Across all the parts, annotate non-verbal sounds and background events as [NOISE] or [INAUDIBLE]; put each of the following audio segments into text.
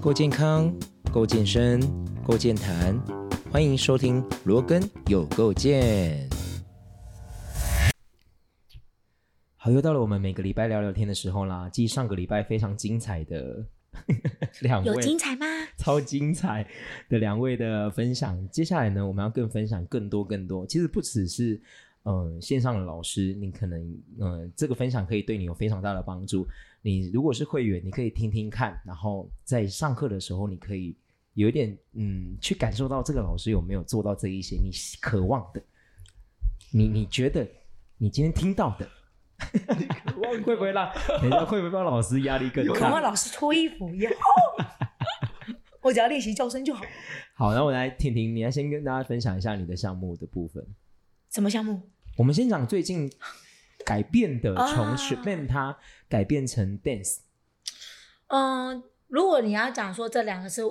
够健康，够健身，够健谈，欢迎收听罗根有够健。好，又到了我们每个礼拜聊聊天的时候啦。继上个礼拜非常精彩的 [LAUGHS] 两位，有精彩吗？超精彩的两位的分享。接下来呢，我们要更分享更多更多。其实不只是呃线上的老师，你可能呃这个分享可以对你有非常大的帮助。你如果是会员，你可以听听看，然后在上课的时候，你可以有一点嗯去感受到这个老师有没有做到这一些你渴望的，你你觉得你今天听到的。[LAUGHS] 会不会让？会不会让老师压力更大？渴望老师脱衣服以后。[LAUGHS] 我只要练习叫声就好。好，那我来听听，你要先跟大家分享一下你的项目的部分。什么项目？我们先讲最近改变的，从 s h a 它改变成 dance。嗯，如果你要讲说这两个是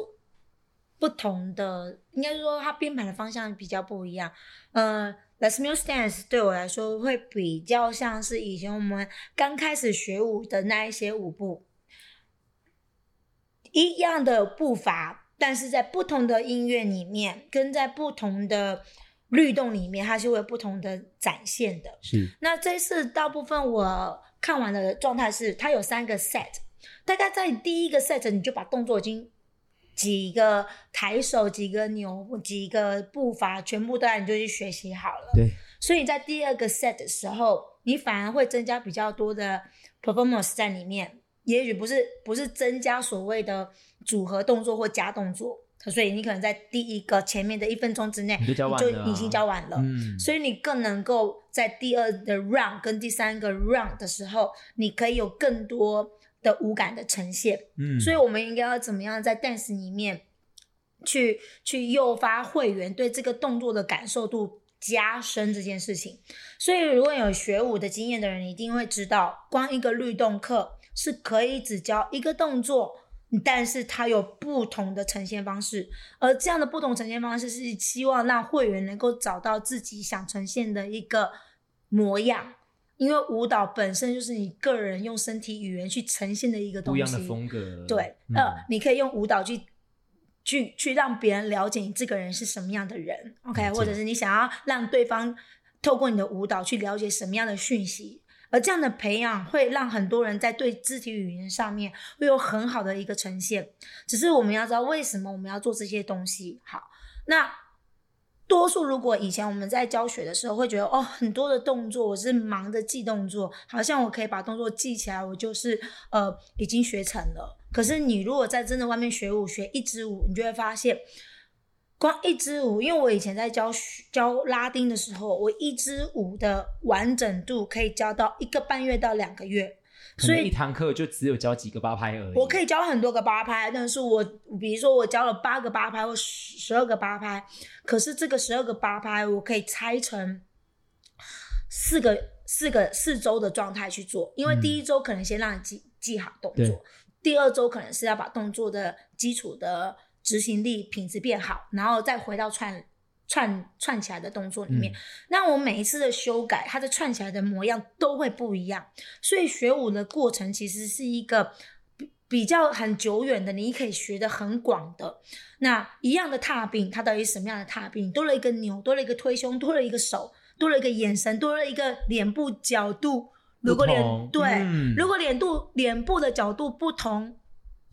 不同的，应该是说它编排的方向比较不一样。嗯。Let's Music Dance 对我来说会比较像是以前我们刚开始学舞的那一些舞步，一样的步伐，但是在不同的音乐里面，跟在不同的律动里面，它是会有不同的展现的。是。那这次大部分我看完的状态是，它有三个 set，大概在第一个 set 你就把动作已经。几个抬手，几个扭，几个步伐，全部都你就去学习好了。对，所以在第二个 set 的时候，你反而会增加比较多的 performance 在里面。也许不是不是增加所谓的组合动作或加动作，所以你可能在第一个前面的一分钟之内，你就已经教完了。嗯，所以你更能够在第二的 round 跟第三个 round 的时候，你可以有更多。的五感的呈现，嗯，所以我们应该要怎么样在 dance 里面去去诱发会员对这个动作的感受度加深这件事情。所以如果有学舞的经验的人，一定会知道，光一个律动课是可以只教一个动作，但是它有不同的呈现方式，而这样的不同呈现方式是希望让会员能够找到自己想呈现的一个模样。因为舞蹈本身就是你个人用身体语言去呈现的一个东西，不一样的风格。对，呃，你可以用舞蹈去去去让别人了解你这个人是什么样的人，OK？或者是你想要让对方透过你的舞蹈去了解什么样的讯息，而这样的培养会让很多人在对肢体语言上面会有很好的一个呈现。只是我们要知道为什么我们要做这些东西。好，那。多数如果以前我们在教学的时候会觉得哦，很多的动作我是忙着记动作，好像我可以把动作记起来，我就是呃已经学成了。可是你如果在真的外面学舞，学一支舞，你就会发现，光一支舞，因为我以前在教教拉丁的时候，我一支舞的完整度可以教到一个半月到两个月。所以一堂课就只有教几个八拍而已。我可以教很多个八拍，但是我比如说我教了八个八拍或十十二个八拍，可是这个十二个八拍我可以拆成四个四个四周的状态去做，因为第一周可能先让你记记好动作，第二周可能是要把动作的基础的执行力品质变好，然后再回到串。串串起来的动作里面，那我每一次的修改，它的串起来的模样都会不一样。所以学舞的过程其实是一个比比较很久远的，你可以学的很广的。那一样的踏病，它到底什么样的踏病？多了一个扭，多了一个推胸，多了一个手，多了一个眼神，多了一个脸部角度。如果脸对，如果脸部脸部的角度不同，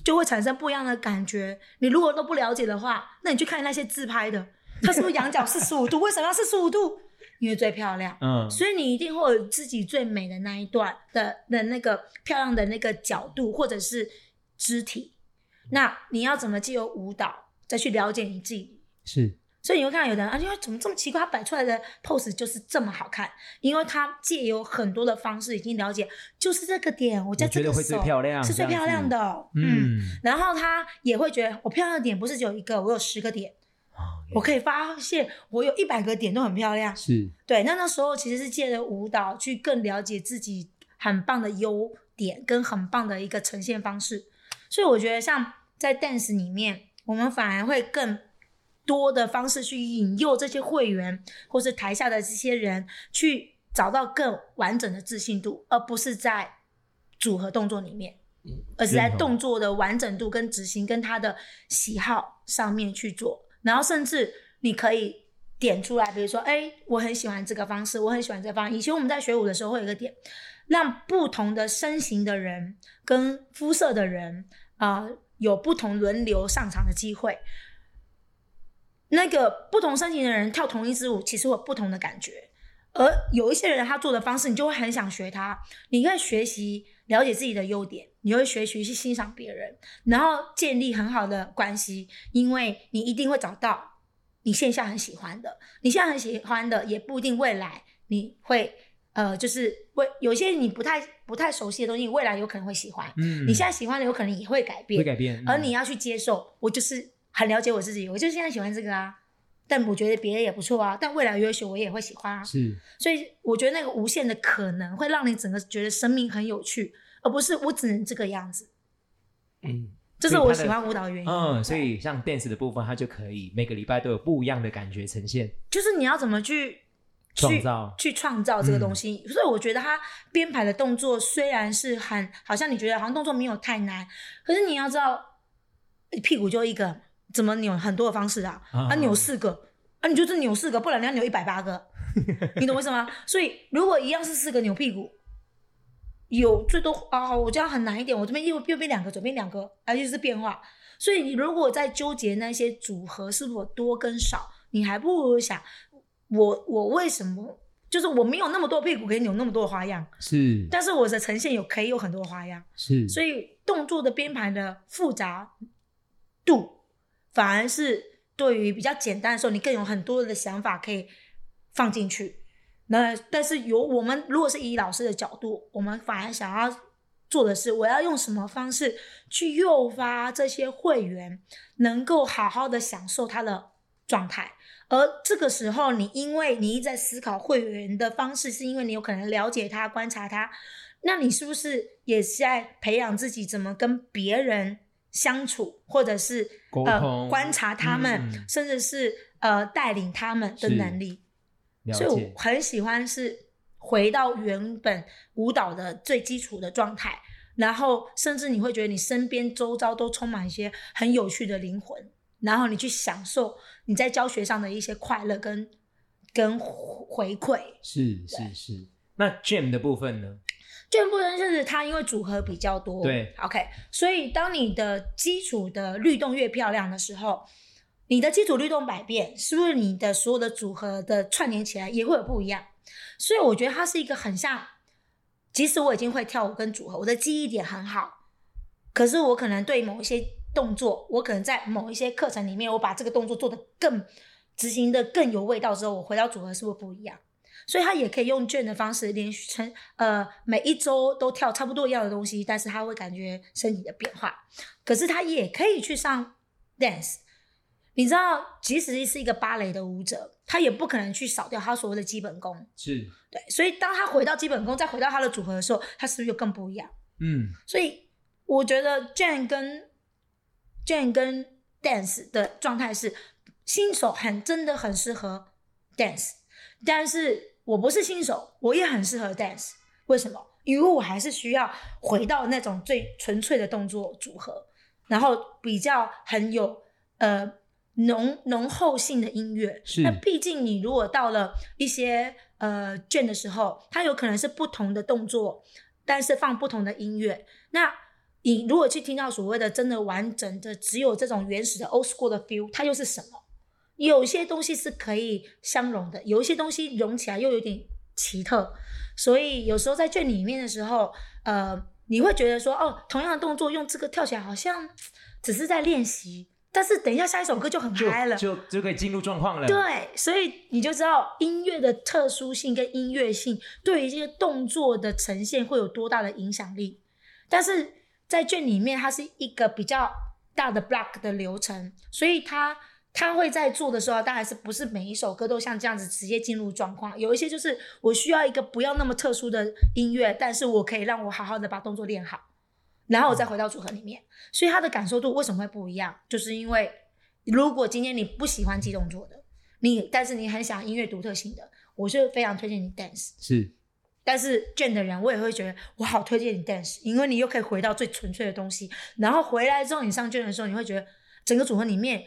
就会产生不一样的感觉。你如果都不了解的话，那你去看那些自拍的。[LAUGHS] 他是不是仰角四十五度？为什么要四十五度？因为最漂亮。嗯，所以你一定会有自己最美的那一段的的那个漂亮的那个角度，或者是肢体。那你要怎么借由舞蹈再去了解你自己？是。所以你会看到有的人啊，因为怎么这么奇怪，他摆出来的 pose 就是这么好看，因为他借由很多的方式已经了解，就是这个点，我在这个手是最漂亮的。嗯，然后他也会觉得我漂亮的点不是只有一个，我有十个点。我可以发现，我有一百个点都很漂亮。是对，那那时候其实是借着舞蹈去更了解自己很棒的优点跟很棒的一个呈现方式。所以我觉得，像在 dance 里面，我们反而会更多的方式去引诱这些会员或是台下的这些人去找到更完整的自信度，而不是在组合动作里面。而是在动作的完整度跟执行跟他的喜好上面去做，然后甚至你可以点出来，比如说，哎，我很喜欢这个方式，我很喜欢这个方式。以前我们在学舞的时候会有一个点，让不同的身形的人跟肤色的人啊、呃有不同轮流上场的机会。那个不同身形的人跳同一支舞，其实会有不同的感觉。而有一些人他做的方式，你就会很想学他。你可以学习了解自己的优点，你会学习去欣赏别人，然后建立很好的关系，因为你一定会找到你线下很喜欢的，你现在很喜欢的，也不一定未来你会呃，就是未有些你不太不太熟悉的东西，未来有可能会喜欢。嗯，你现在喜欢的，有可能也会改变会，改变，嗯而你要去接受。我就是很了解我自己，我就现在喜欢这个啊。但我觉得别的也不错啊，但未来也许我也会喜欢啊。是所以我觉得那个无限的可能会让你整个觉得生命很有趣，而不是我只能这个样子。嗯。这是我喜欢舞蹈的原因。嗯，所以像 dance 的部分，它就可以每个礼拜都有不一样的感觉呈现。就是你要怎么去去创造去创造这个嗯东西。所以我觉得它编排的动作虽然是很好像你觉得好像动作没有太难，可是你要知道屁股就一个，怎么扭很多的方式啊，啊啊。扭四个。啊，你就是扭四个，不然你要扭一百八个，[LAUGHS] 你懂为什么吗？所以如果一样是四个扭屁股，有最多啊，我这样很难一点，我这边右右边两个，左边两个，而且是变化。所以你如果在纠结那些组合是否多跟少，你还不如想我我为什么就是我没有那么多屁股可以扭那么多花样，是。但是我的呈现有可以有很多花样，是，所以动作的编排的复杂度反而是对于比较简单的时候，你更有很多的想法可以放进去。那但是有我们如果是以老师的角度，我们反而想要做的是，我要用什么方式去诱发这些会员能够好好的享受他的状态。而这个时候，你因为你一直在思考会员的方式，是因为你有可能了解他、观察他，那你是不是也是在培养自己怎么跟别人相处，或者是呃观察他们，嗯甚至是呃带领他们的能力？所以我，很喜欢是回到原本舞蹈的最基础的状态，然后甚至你会觉得你身边周遭都充满一些很有趣的灵魂，然后你去享受你在教学上的一些快乐跟跟回馈。是是是。那 jam 的部分呢？这部分就是它因为组合比较多，对，OK，所以当你的基础的律动越漂亮的时候，你的基础律动百变，是不是你的所有的组合的串联起来也会有不一样？所以我觉得它是一个很像，即使我已经会跳舞跟组合，我的记忆点很好，可是我可能对某一些动作，我可能在某一些课程里面，我把这个动作做得更执行的更有味道之后，我回到组合是不是不一样？所以他也可以用卷的方式，连续成呃每一周都跳差不多一样的东西，但是他会感觉身体的变化。可是他也可以去上 dance，你知道，即使是一个芭蕾的舞者，他也不可能去少掉他所谓的基本功。是，对，所以当他回到基本功，再回到他的组合的时候，他是不是就更不一样？嗯，所以我觉得 Jane 跟 Jane 跟 dance 的状态是新手很真的很适合 dance，但是我不是新手，我也很适合 dance。为什么？因为我还是需要回到那种最纯粹的动作组合，然后比较很有呃浓浓厚性的音乐。是那毕竟你如果到了一些呃卷的时候，它有可能是不同的动作，但是放不同的音乐。那你如果去听到所谓的真的完整的只有这种原始的 old school 的 feel，它又是什么？有些东西是可以相融的，有一些东西融起来又有点奇特，所以有时候在卷里面的时候，呃，你会觉得说，哦，同样的动作用这个跳起来好像只是在练习，但是等一下下一首歌就很嗨了，就就可以进入状况了。，对，所以你就知道音乐的特殊性跟音乐性对于这些动作的呈现会有多大的影响力。但是在卷里面，它是一个比较大的 block 的流程，所以它它会在做的时候，当然是不是每一首歌都像这样子直接进入状况，有一些就是我需要一个不要那么特殊的音乐，但是我可以让我好好的把动作练好，然后我再回到组合里面。所以他的感受度为什么会不一样？就是因为如果今天你不喜欢记动作的，你但是你很想音乐独特性的，我是非常推荐你 dance。是但是卷的人，我也会觉得我好推荐你 dance，因为你又可以回到最纯粹的东西。然后回来之后，你上卷的时候，你会觉得整个组合里面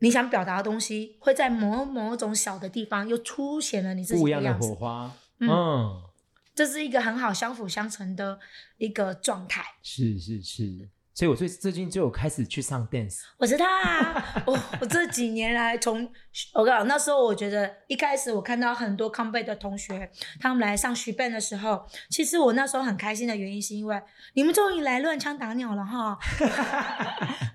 你想表达的东西，会在某某种小的地方又凸显了你自己不一样的样子火。花，嗯嗯，这是一个很好相辅相成的一个状态。是是是，所以我最最近就有开始去上 dance，我知道啊，我我 [LAUGHS] 这几年来从我跟你讲，那时候我觉得一开始我看到很多康贝的同学，他们来上徐笨的时候，其实我那时候很开心的原因是因为你们终于来乱枪打鸟了哈。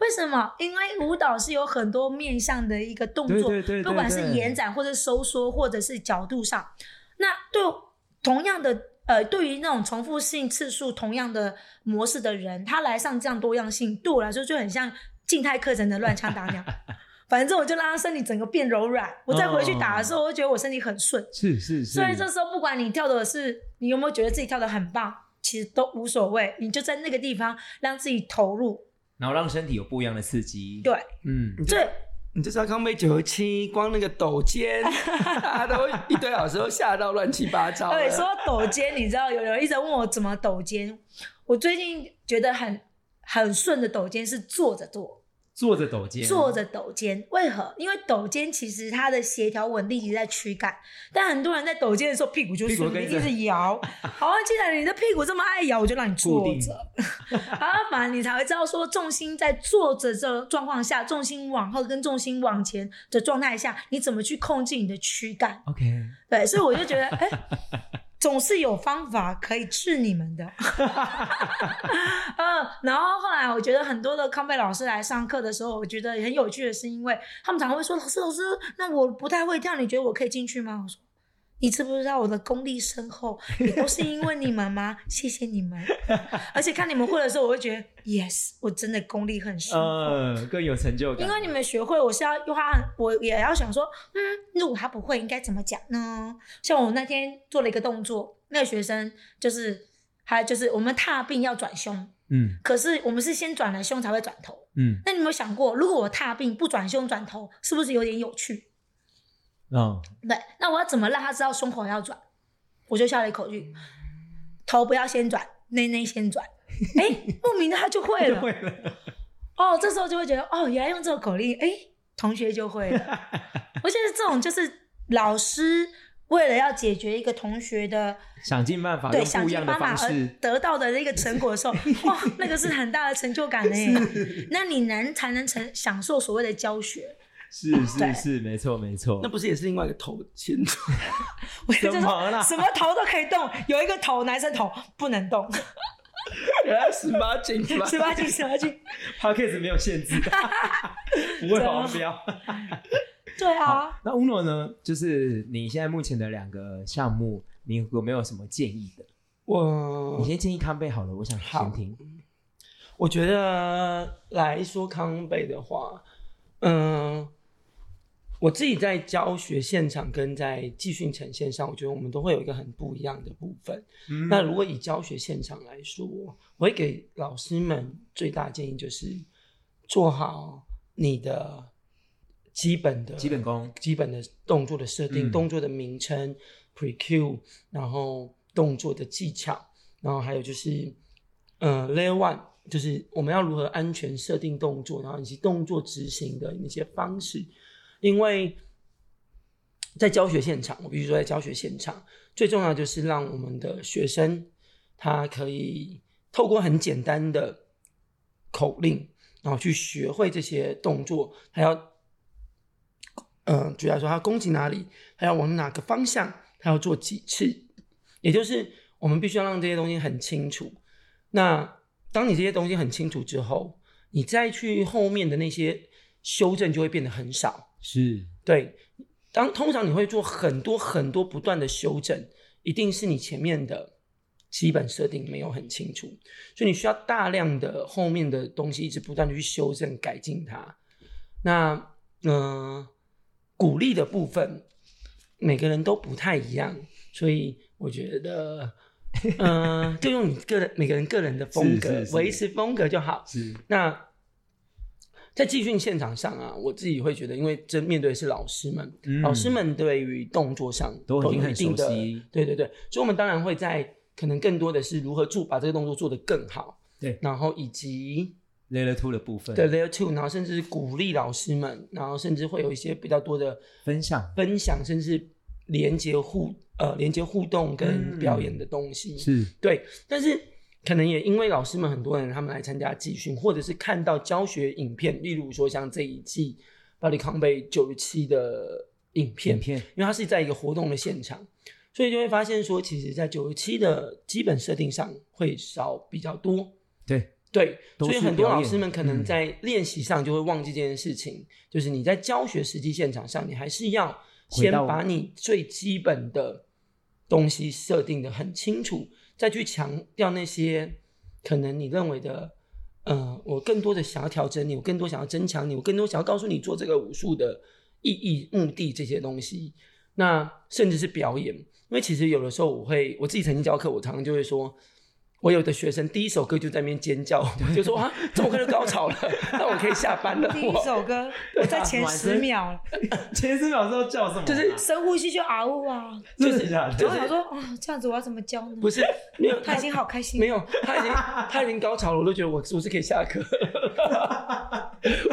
为什么？因为舞蹈是有很多面向的一个动作，对对对对不管是延展或者收缩，或者是角度上，那对同样的呃，对于那种重复性次数同样的模式的人，他来上这样多样性，对我来说就很像静态课程的乱枪打鸟。[LAUGHS] 反正我就让他身体整个变柔软，我再回去打的时候，我会觉得我身体很顺。是是是，所以这时候不管你跳的是你有没有觉得自己跳的很棒，其实都无所谓，你就在那个地方让自己投入。然后让身体有不一样的刺激，对，嗯，最你就知道康贝九十七，光那个抖肩，[LAUGHS] 大家都一堆老师都吓到乱七八糟。对，说到抖肩，你知道有人一直问我怎么抖肩，我最近觉得很很顺的抖肩是坐着做，坐着抖肩，坐着抖肩。为何？因为抖肩其实它的协调稳定一直在躯干，但很多人在抖肩的时候屁股就屁股跟一直摇。[LAUGHS] 好啊，既然你的屁股这么爱摇，我就让你坐着。[LAUGHS] 好啊，反正你才会知道说重心在坐着这状况下，重心往后跟重心往前的状态下，你怎么去控制你的躯干？，OK，对，所以我就觉得，哎、[LAUGHS] 总是有方法可以治你们的。嗯，然后后来我觉得很多的康贝老师来上课的时候，我觉得很有趣的是，因为他们常常会说：“老师，老师，那我不太会跳，你觉得我可以进去吗？”我说。你知不知道我的功力深厚，也都是因为你们吗？谢谢你们，[LAUGHS] 而且看你们会的时候，我会觉得，yes，我真的功力很深更有成就感，因为你们学会，我是要用它，我也要想说，嗯，如果他不会，应该怎么讲呢？像我那天做了一个动作，那个学生就是，还就是我们踏病要转胸，嗯可是我们是先转了胸才会转头。嗯那你有没有想过，如果我踏病不转胸转头，是不是有点有趣？嗯，对，那我要怎么让他知道胸口要转？我就下了一口句，头不要先转，内内先转。[LAUGHS] 哎，莫名的他就会了。会了，哦，这时候就会觉得，哦，原来用这个口令，哎，同学就会了。[LAUGHS] 我觉得这种就是老师为了要解决一个同学的想尽办法对想尽办法而，得到的那个成果的时候，[LAUGHS] 哇，那个是很大的成就感呢。那你能才能成享受所谓的教学。是是是，没错没错那，不是也是另外一个头先动？[LAUGHS] 我就怎么啦什么头都可以动，有一个头男生头不能动，[LAUGHS] 原来十八禁？十八禁十八禁。[LAUGHS] Podcast 没有限制，不会黄标。对啊，那 Uno 呢？就是你现在目前的两个项目，你有没有什么建议的？我你先建议康贝好了，我想先听。我觉得来说康贝的话，嗯、我自己在教学现场跟在继训呈现上，我觉得我们都会有一个很不一样的部分。嗯那如果以教学现场来说，我会给老师们最大建议就是做好你的基本的基本功，基本的动作的设定、嗯动作的名称、pre cue，然后动作的技巧，然后还有就是，呃，layer one，就是我们要如何安全设定动作，然后以及动作执行的那些方式。因为在教学现场，我必须说，在教学现场最重要就是让我们的学生他可以透过很简单的口令，然后去学会这些动作，还要嗯，举例来说，他攻击哪里，他要往哪个方向，他要做几次，也就是我们必须要让这些东西很清楚。那当你这些东西很清楚之后，你再去后面的那些修正就会变得很少。是对，当通常你会做很多很多不断的修正，一定是你前面的基本设定没有很清楚，所以你需要大量的后面的东西一直不断的去修正改进它。那嗯、呃鼓励的部分，每个人都不太一样，所以我觉得，嗯、[LAUGHS] 就用你个人每个人个人的风格维持风格就好。是，那在集训现场上啊，我自己会觉得，因为这面对的是老师们，嗯老师们对于动作上都很一定的熟悉对对对，所以我们当然会在可能更多的是如何做把这个动作做得更好，对然后以及 layer two 的部分对 layer two，然后甚至是鼓励老师们，然后甚至会有一些比较多的分享分享，甚至连接互呃连接互动跟嗯表演的东西，是。对，但是可能也因为老师们很多人他们来参加集训，或者是看到教学影片，例如说像这一季巴黎康贝九十七的影片，影片因为它是在一个活动的现场，所以就会发现说，其实在九十七的基本设定上会少比较多。对对，所以很多老师们可能嗯在练习上就会忘记这件事情，就是你在教学实际现场上，你还是要先把你最基本的东西设定的很清楚，再去强调那些可能你认为的，呃，我更多的想要调整你，我更多想要增强你，我更多想要告诉你做这个武术的意义、目的这些东西，那甚至是表演，因为其实有的时候我会我自己曾经教课，我常常就会说。我有的学生第一首歌就在那边尖叫，就说啊，这首歌就高潮了，[LAUGHS] 那我可以下班了。第一首歌我在前十秒，[LAUGHS] 前十秒钟叫什么啊？就是深呼吸就嗷呜啊！真的假的？然后想说啊，这样子我要怎么教呢？不是没有 [LAUGHS] 他已经好开心，没有，他已经他已经高潮了，我都觉得我我是可以下课，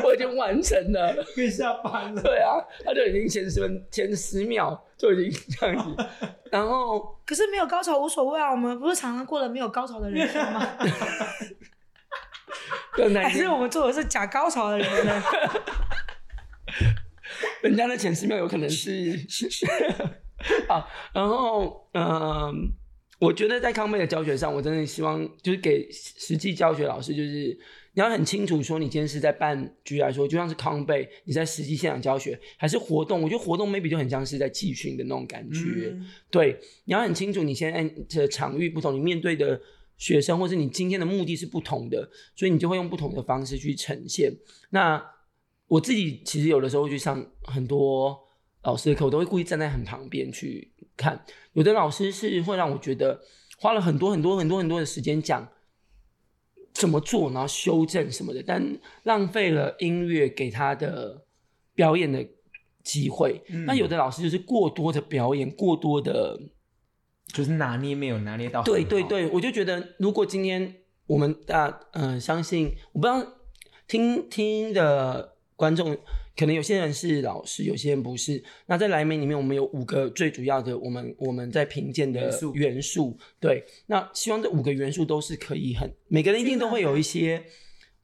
我已经完成了。可以下班了。对啊，他就已经前十分前十秒就已经这样子，[LAUGHS] 然后可是没有高潮无所谓啊，我们不是常常过了没有高潮的人生吗？更难还是我们做的是假高潮的人生？[LAUGHS] 人家的前十秒有可能是 [LAUGHS] 啊，然后嗯，我觉得在康贝的教学上，我真的希望就是给实际教学老师，就是你要很清楚说，你今天是在办局来说，就像是康贝，你在实际现场教学还是活动，我觉得活动 maybe 就很像是在集训的那种感觉。嗯对，你要很清楚你现在的场域不同，你面对的学生或是你今天的目的是不同的，所以你就会用不同的方式去呈现。那我自己其实有的时候会去上很多老师的课，我都会故意站在很旁边去看。有的老师是会让我觉得花了很多很多很多很多的时间讲怎么做，然后修正什么的，但浪费了音乐给他的表演的机会。嗯那有的老师就是过多的表演，过多的就是拿捏没有拿捏到。对对，对，我就觉得如果今天我们大嗯、呃相信，我不知道听听的观众，可能有些人是老师，有些人不是。那在莱美里面，我们有五个最主要的，我们我们在评鉴的元素元素。对，那希望这五个元素都是可以很，每个人一定都会有一些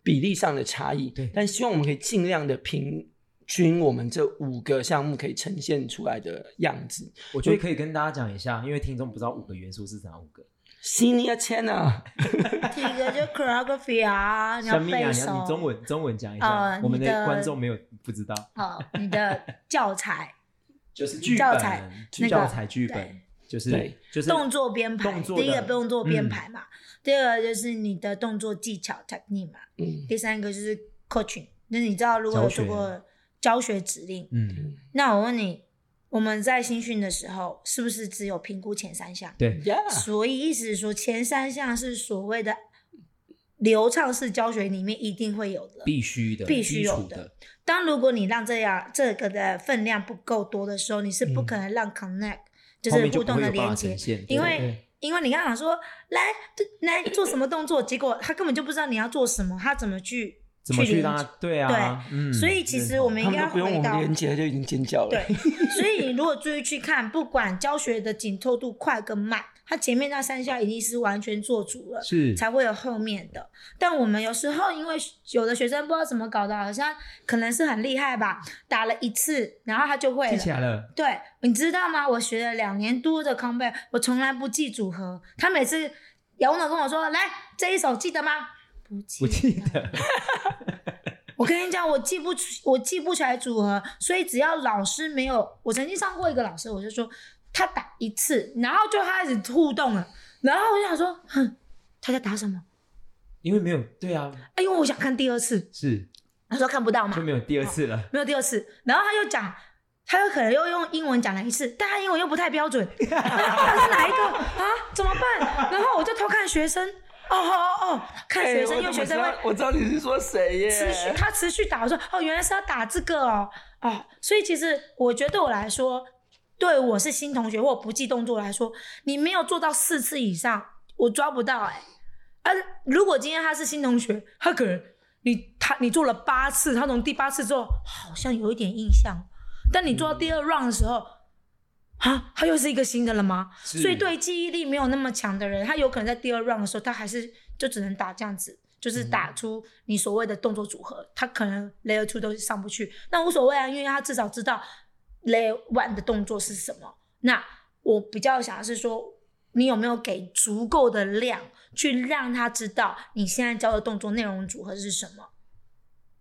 比例上的差异。对但希望我们可以尽量的平均我们这五个项目可以呈现出来的样子。我觉得可以跟大家讲一下，因为听众不知道五个元素是哪五个。Senior channel。第一个就 choreography 啊，你要背熟。你中文中文讲一下呃，我们的你的观众没有不知道，哦，[LAUGHS] 你的教材、就是剧本教材那个教材剧本对，就是对。就是动作编排，动作第一个动作编嗯排嘛，第二个就是你的动作技巧 technique 嘛，嗯。第三个就是 coaching，那你知道如果有做过教学指令，嗯，那我问你，我们在新训的时候是不是只有评估前三项？对，，Yeah。所以意思是说，前三项是所谓的流畅式教学里面一定会有的。必须的，必须有的当如果你让这样这个的分量不够多的时候，你是不嗯可能让 connect、就是互动的连接因为因为你刚刚讲说来来做什么动作，结果他根本就不知道你要做什么，他怎么去怎么去连接让他对啊，嗯，所以其实我们应该回到我们连接就已经尖叫了。对，所以你如果注意去看，不管教学的紧凑度快跟慢，它前面那三项一定是完全做足了，是才会有后面的。但我们有时候因为有的学生不知道怎么搞的，好像可能是很厉害吧，打了一次，然后他就会记起了。来了，对，你知道吗？我学了两年多的 combat，我从来不记组合。他每次姚总跟我说：“来，这一首记得吗？”不记不记得，[LAUGHS] 我跟你讲，我记不出，我记不起来组合，所以只要老师没有，我曾经上过一个老师，我就说他打一次，然后就开始互动了，然后我就想说，哼，他在打什么？因为没有对啊，哎，因为我想看第二次，是。他说看不到嘛。就，没有第二次了，没有第二次，然后他又讲，他又可能又用英文讲了一次，但他英文又不太标准，那到底是哪一个？啊？怎么办？然后我就偷看学生，哦哦哦，看学生，哎因为学生会我知道你是说谁耶，持续，他持续打，我说哦，原来是要打这个哦，哦，所以其实我觉得对我来说，对我是新同学或不记动作来说，你没有做到四次以上，我抓不到哎、啊，如果今天他是新同学，他可能你他你做了八次，他从第八次之后好像有一点印象，但你做到第二 round 的时候。啊，他又是一个新的了吗？所以对记忆力没有那么强的人，他有可能在第二 round 的时候，他还是就只能打这样子，就是打出你所谓的动作组合，他可能 layer two 都上不去，那无所谓啊，因为他至少知道 layer one 的动作是什么。那我比较想的是说，你有没有给足够的量去让他知道你现在教的动作内容组合是什么？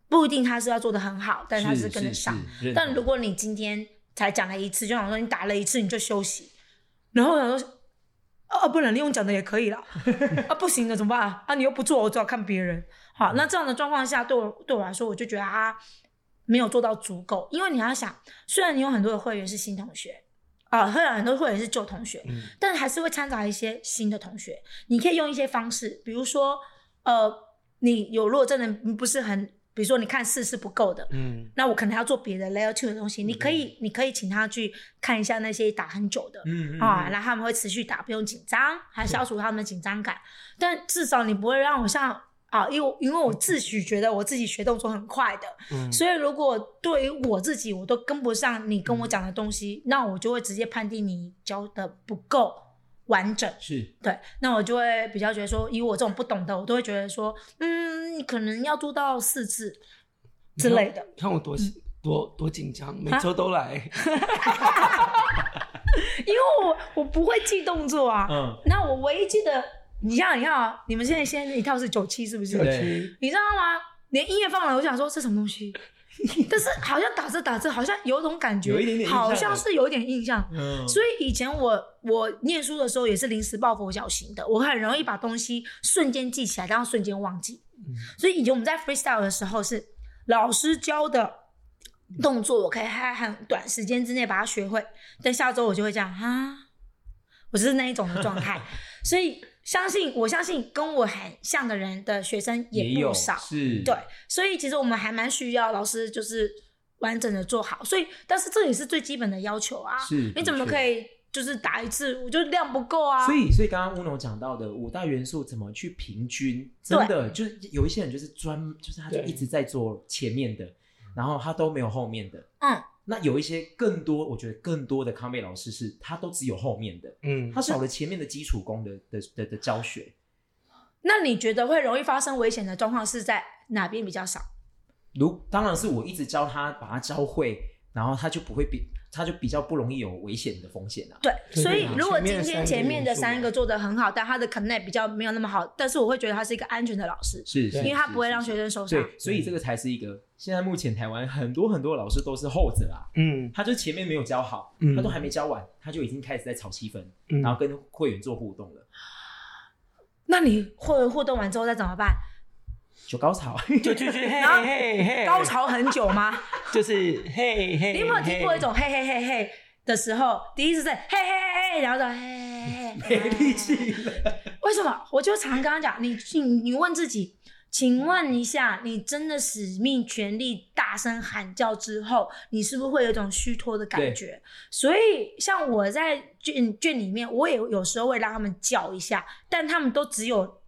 不一定他是要做的很好，但是他是跟得上。是但如果你今天才讲了一次，就想说你打了一次你就休息，然后我想说，啊，不能你用讲的也可以了，[LAUGHS] 啊，不行的怎么办啊？啊，你又不做，我只好看别人。好，那这样的状况下，对我对我来说，我就觉得啊没有做到足够，因为你要想，虽然你有很多的会员是新同学。啊，虽然很多会员是旧同学，嗯但还是会掺杂一些新的同学。你可以用一些方式，比如说，呃，你有如果真的不是很，比如说你看四是不够的，嗯。那我可能要做别的 layer two 的东西，你可以，你可以请他去看一下那些打很久的，嗯啊，然后他们会持续打，不用紧张，还消除他们的紧张感。但至少你不会让我像啊，因为因为我自诩觉得我自己学动作很快的，嗯。所以如果对于我自己我都跟不上你跟我讲的东西，那我就会直接判定你教的不够完整。是对，那我就会比较觉得说，以我这种不懂的，我都会觉得说，嗯，你可能要做到四次之类的。看我多多多紧张，每啊周都来。[LAUGHS] 因为我我不会记动作啊。嗯那我唯一记得，你像你看啊，你们现在现在一套是九七是不是？九七你知道吗？连音乐放了，我想说这什么东西，[LAUGHS] 但是好像打着打着，好像有种感觉，有一点点好像是有一点印象。嗯所以以前我我念书的时候也是临时抱佛脚型的，我很容易把东西瞬间记起来，然后瞬间忘记。所以以前我们在 freestyle 的时候是老师教的动作，我可以在很短时间之内把它学会，但下周我就会这样哈，我就是那一种的状态。[LAUGHS] 所以相信我相信跟我很像的人的学生也不少，是，对，所以其实我们还蛮需要老师就是完整的做好，所以但是这也是最基本的要求啊。是你怎么可以就是打一次，我就量不够啊？所以，所以刚刚乌龙讲到的五大元素怎么去平均，真的就是有一些人就是专，就是他就一直在做前面的，然后他都没有后面的。嗯，那有一些更多，我觉得更多的康贝老师是他都只有后面的，嗯，他少了前面的基础功的的的的教学。那你觉得会容易发生危险的状况是在哪边比较少？如当然是我一直教他，把他教会，然后他就不会比，他就比较不容易有危险的风险啊。对，所以如果今天前面的三个做的很好，但他的 connect 比较没有那么好，但是我会觉得他是一个安全的老师，是，因为他不会让。学生受伤。对，所以这个才是一个现在目前台湾很多很多老师都是后者啊，嗯他就前面没有教好，嗯他都还没教完，他就已经开始在炒气氛，嗯然后跟会员做互动了，那你互互动完之后再怎么办？就高潮。就继续 [LAUGHS] 嘿嘿嘿，高潮很久吗？就是嘿嘿。你有没有听过一嘿种嘿嘿嘿嘿的时候，第一次是嘿嘿嘿嘿，然后就嘿嘿嘿，[LAUGHS] 没力气了。为什么？我就常刚刚讲，你你你问自己，请问一下，你真的使命全力大声喊叫之后，你是不是会有一种虚脱的感觉？所以，像我在卷卷里面，我也有时候会让他们叫一下，但他们都只有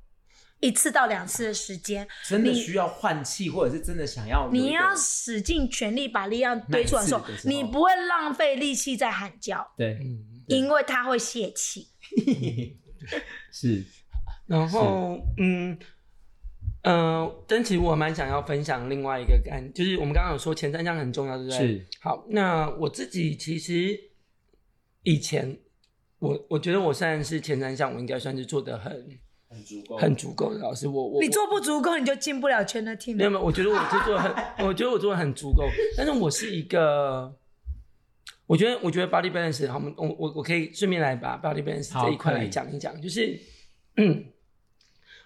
一次到两次的时间。真的需要换气，或者是真的想要你要使尽全力把力量堆出来的时候你不会浪费力气在喊叫，对，嗯，因为他会泄气。[LAUGHS] 是然后嗯。呃，但其实我蛮想要分享另外一个感，就是我们刚刚有说前三项很重要，对不对？是。好，那我自己其实以前，我我觉得我虽然是前三项，我应该算是做的很很足够很足够的老师。我我你做不足够，你就进不了圈的 team 没有没有，我觉得我是做得很，[LAUGHS] 我觉得我做的很足够，但是我是一个，我觉得我觉得 body balance，好，我们我我我可以顺便来把 body balance 这一块来讲一讲，就是，嗯，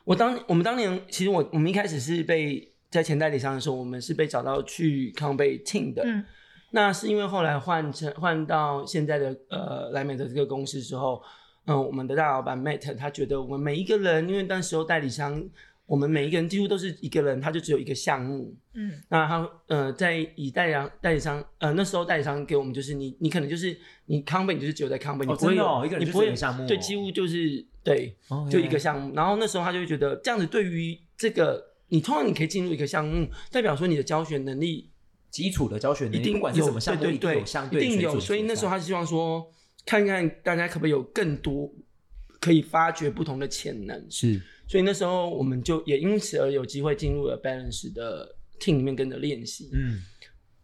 我当我们当年其实我我们一开始是被在前代理商的时候，我们是被找到去康贝 team 的，嗯。那是因为后来换成换到现在的呃莱美的这个公司之后，嗯，我们的大老板 Matt 他觉得我们每一个人，因为那时候代理商，我们每一个人几乎都是一个人，他就只有一个项目。嗯那他呃，在以代理商代理商呃那时候代理商给我们就是你你可能就是你康贝，你就是只有在康贝，你哦不会有、一个项目对，哦几乎就是对，哦就一个项目。然后那时候他就会觉得这样子对于这个你通常你可以进入一个项目，代表说你的教学能力基础的教学能力，一定不管是有什么项目，对对一定有所以那时候他希望说，看看大家可不可以有更多可以发掘不同的潜能。是所以那时候我们就也因此而有机会进入了 Balance 的 team 里面跟着练习。嗯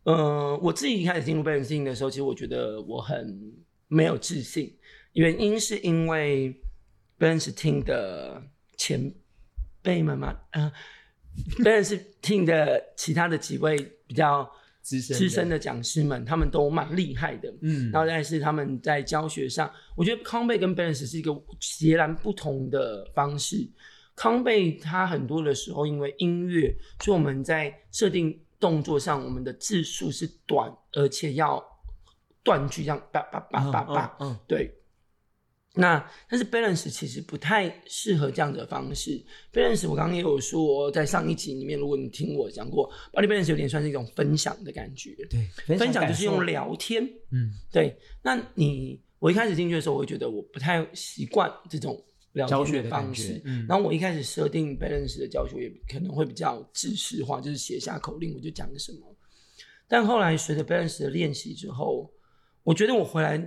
呃，我自己一开始进入 Balance team 的时候，其实我觉得我很没有自信，原因是因为 Balance team 的前辈们嘛，呃，Balance team 的其他的几位比较资深资深的讲师们，他们都蛮厉害的。嗯然后但是他们在教学上，我觉得康贝跟 Balance 是一个截然不同的方式。康贝他很多的时候因为音乐，所以我们在设定动作上，我们的字数是短，而且要断句，这样叭叭叭叭叭，嗯对。那但是 balance 其实不太适合这样的方式。balance 我刚刚也有说，在上一集里面，如果你听我讲过，body balance 有点算是一种分享的感觉。对，分享就是用，聊天，嗯，对。那你我一开始进去的时候，我会觉得我不太习惯这种聊教的方式。嗯然后我一开始设定 balance 的教学也可能会比较制式化，就是写下口令我就讲什么。但后来随着 balance 的练习之后，我觉得我回来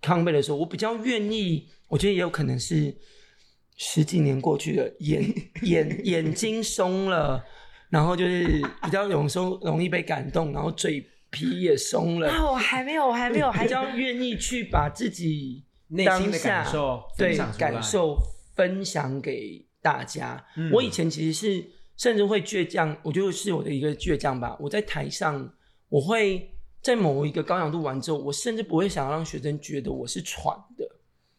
康贝的时候，我比较愿意，我觉得也有可能是十几年过去了，眼 [LAUGHS] 眼眼睛松了，然后就是比较有时候容易被感动，然后嘴皮也松了，啊，我还没有，我还没有，还比较愿意去把自己内当心的感受分对感受分享给大家。嗯我以前其实是甚至会倔强，我觉得是我的一个倔强吧。我在台上，我会在某一个高强度完之后，我甚至不会想要让学生觉得我是喘的。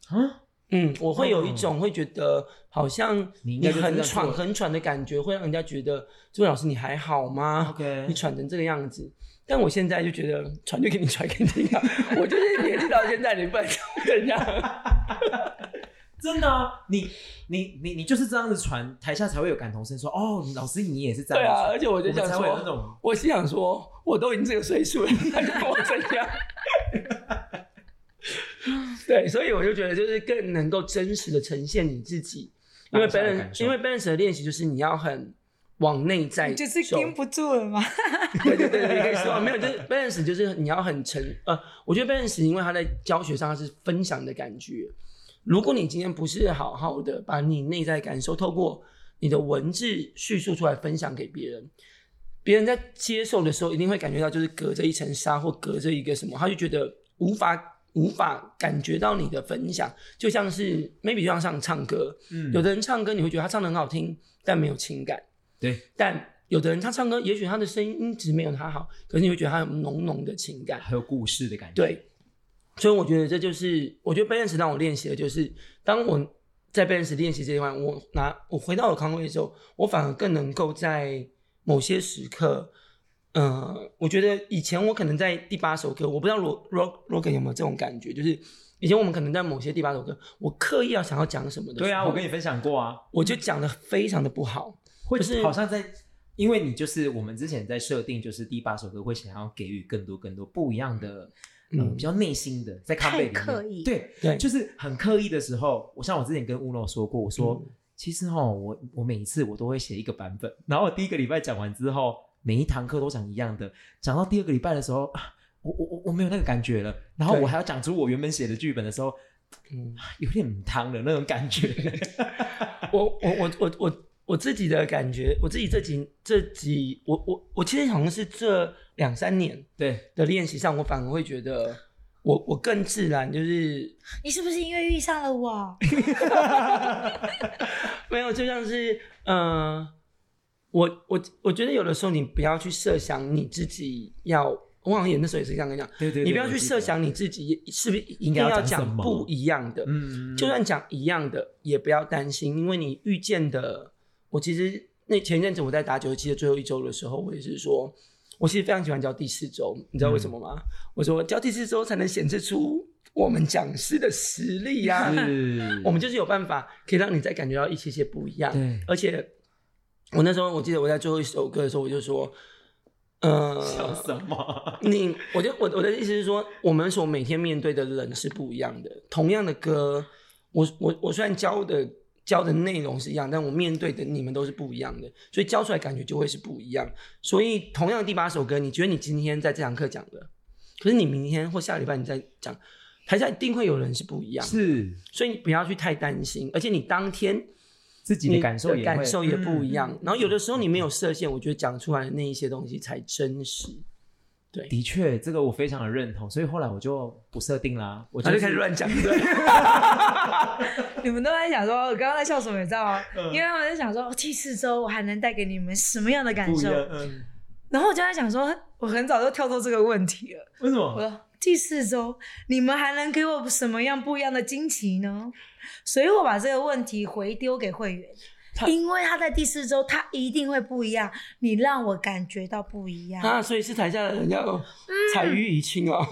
啊，嗯，我会有一哦种会觉得好像你很喘很喘的感觉，会让人家觉得这位老师你还好吗 OK 你喘成这个样子。但我现在就觉得喘就给你喘给你听啊！我就是年纪到现在，你不能这样。真的啊，你你你你就是这样子传，台下才会有感同身受。哦，老师你也是这样对啊，而且我就想我们才会那说，种我心想说，我都已经这个岁数了，[LAUGHS] 你还跟我这样？[LAUGHS] 对，所以我就觉得就是更能够真实的呈现你自己，因为 balance，受因为 balance 的练习就是你要很往内在，就是盯不住了吗？[LAUGHS] 对对对，你可以说没有，就是 balance 就是你要很沉呃，我觉得 balance 因为他在教学上它是分享的感觉。如果你今天不是好好的把你内在感受透过你的文字叙述出来分享给别人，别人在接受的时候一定会感觉到就是隔着一层纱或隔着一个什么，他就觉得无法无法感觉到你的分享，就像是 maybe 就像上唱歌，嗯有的人唱歌你会觉得他唱的很好听，但没有情感。对，但有的人他唱歌，也许他的声音音质没有他好，可是你会觉得他有浓浓的情感。还有故事的感觉。对，所以我觉得这就是，我觉得 balance 让我练习的就是，当我在 balance 练习这一块，我拿我回到我康威的时候，我反而更能够在某些时刻，呃，我觉得以前我可能在第八首歌，我不知道罗罗罗根有没有这种感觉，就是以前我们可能在某些第八首歌，我刻意要想要讲什么的，对啊，我跟你分享过啊，我就讲的非常的不好，会就是好像在，因为你就是我们之前在设定，就是第八首歌会想要给予更多更多不一样的，嗯，嗯比较内心的，在咖啡里面刻意对对就是很刻意的时候，我像我之前跟乌诺说过，我说、嗯其实哈，我我每一次我都会写一个版本，然后我第一个礼拜讲完之后，每一堂课都讲一样的，讲到第二个礼拜的时候，啊我我我我没有那个感觉了，然后我还要讲出我原本写的剧本的时候，嗯。有点母汤的那种感觉。[LAUGHS] 我我我我我我自己的感觉，我自己这几这几，我我我其实好像是这两三年对，的练习上，我反而会觉得我我更自然，就是你是不是因为遇上了我？[LAUGHS] 没有，就像是呃，我我我觉得有的时候你不要去设想你自己要，我好像也那时候也是这样跟你讲，对对对你不要去设想你自己是不是一定应该要讲不一样的，嗯，就算讲一样的，也不要担心，因为你遇见的，我其实那前一阵子我在打九十七的最后一周的时候，我也是说，我其实非常喜欢教第四周，你知道为什么吗？我说教第四周才能显示出我们讲师的实力呀、是，[LAUGHS] 我们就是有办法可以让你再感觉到一些些不一样。对而且我那时候我记得我在最后一首歌的时候，我就说，呃，笑什么？[LAUGHS] 你，我就我我的意思是说，我们所每天面对的人是不一样的。同样的歌，我我我虽然教的教的内容是一样，但我面对的你们都是不一样的，所以教出来感觉就会是不一样。所以同样第八首歌，你觉得你今天在这堂课讲的，可是你明天或下礼拜你再讲，台下一定会有人是不一样的。是所以你不要去太担心，而且你当天自己的感受也感受也不一嗯样。然后有的时候你没有设限，我觉得讲出来的那一些东西才真实。对，的确，这个我非常的认同，所以后来我就不设定啦，我他就开始乱讲，[LAUGHS] 对。[LAUGHS] 你们都在想说，我刚刚在笑什么，你知道吗？嗯因为他们在想说，哦第四周我还能带给你们什么样的感受？嗯，然后我就在想说，我很早就跳脱这个问题了。为什么？我说第四周你们还能给我什么样不一样的惊奇呢？所以我把这个问题回丢给会员，他因为他在第四周他一定会不一样，你让我感觉到不一样。啊，所以是台下的人要嗯采予以清哦，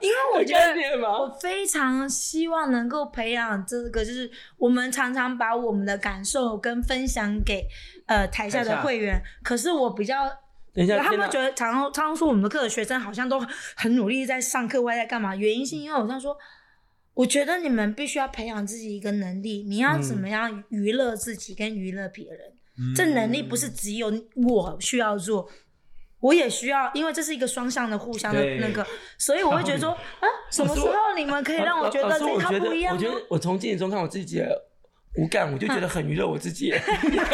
因为我觉得我非常希望能够培养这个，就是我们常常把我们的感受跟分享给呃台下的会员，可是我比较。等一下，他们觉得常常常常说我们的课的学生好像都很努力在上课外在干嘛？原因是因为我在说，我觉得你们必须要培养自己一个能力，你要怎么样娱乐自己跟娱乐别人。嗯这能力不是只有我需要做，我也需要，因为这是一个双向的、互相的那个，所以我会觉得说，[LAUGHS] 啊，什么时候你们可以让我觉得这一套不一样呢？我觉得我从镜子中看我自己的无感，我就觉得很娱乐我自己，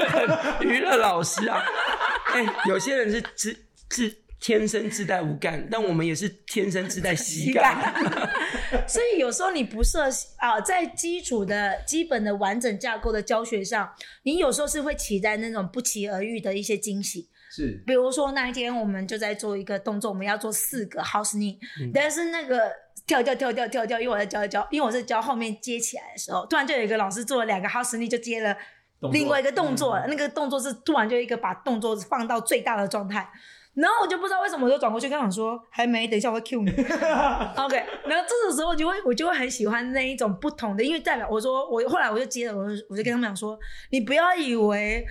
[LAUGHS] 娱乐老师啊。[LAUGHS] 哎、有些人是自自天生自带无感，但我们也是天生自带喜感。[LAUGHS] 所以有时候你不设啊，在基础的基本的完整架构的教学上，你有时候是会期待那种不期而遇的一些惊喜。是比如说那一天我们就在做一个动作，我们要做四个 house knee，、但嗯是那个跳跳跳跳跳跳，因为我在教一教，因为我是教后面接起来的时候，突然就有一个老师做了两个 house knee 就接了另外一个动作，嗯那个动作是突然就一个把动作放到最大的状态。然后我就不知道为什么，我就转过去跟他讲说：“还没，等一下我会 cue 你。[LAUGHS] ”OK，然后这个时候就会我就会很喜欢那一种不同的，因为代表我说我后来我就接了，我就我就跟他们讲说：“你不要以为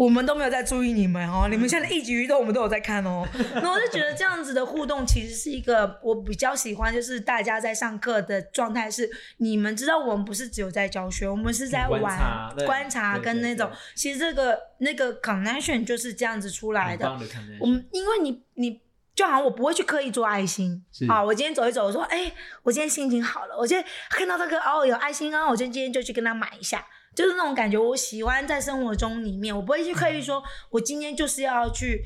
我们都没有在注意你们哦，你们现在一举一动我们都有在看哦。[LAUGHS] 然后我就觉得这样子的互动其实是一个我比较喜欢，就是大家在上课的状态是，你们知道我们不是只有在教学，我们是在观玩、察观察跟那种，其实这个那个 connection 就是这样子出来的。的我们因为你你。就好像我不会去刻意做爱心啊，我今天走一走，我说，哎、我今天心情好了，我今天看到这个哦有爱心啊，我就今天就去跟他买一下，就是那种感觉。我喜欢在生活中里面，我不会去刻意说，我今天就是要去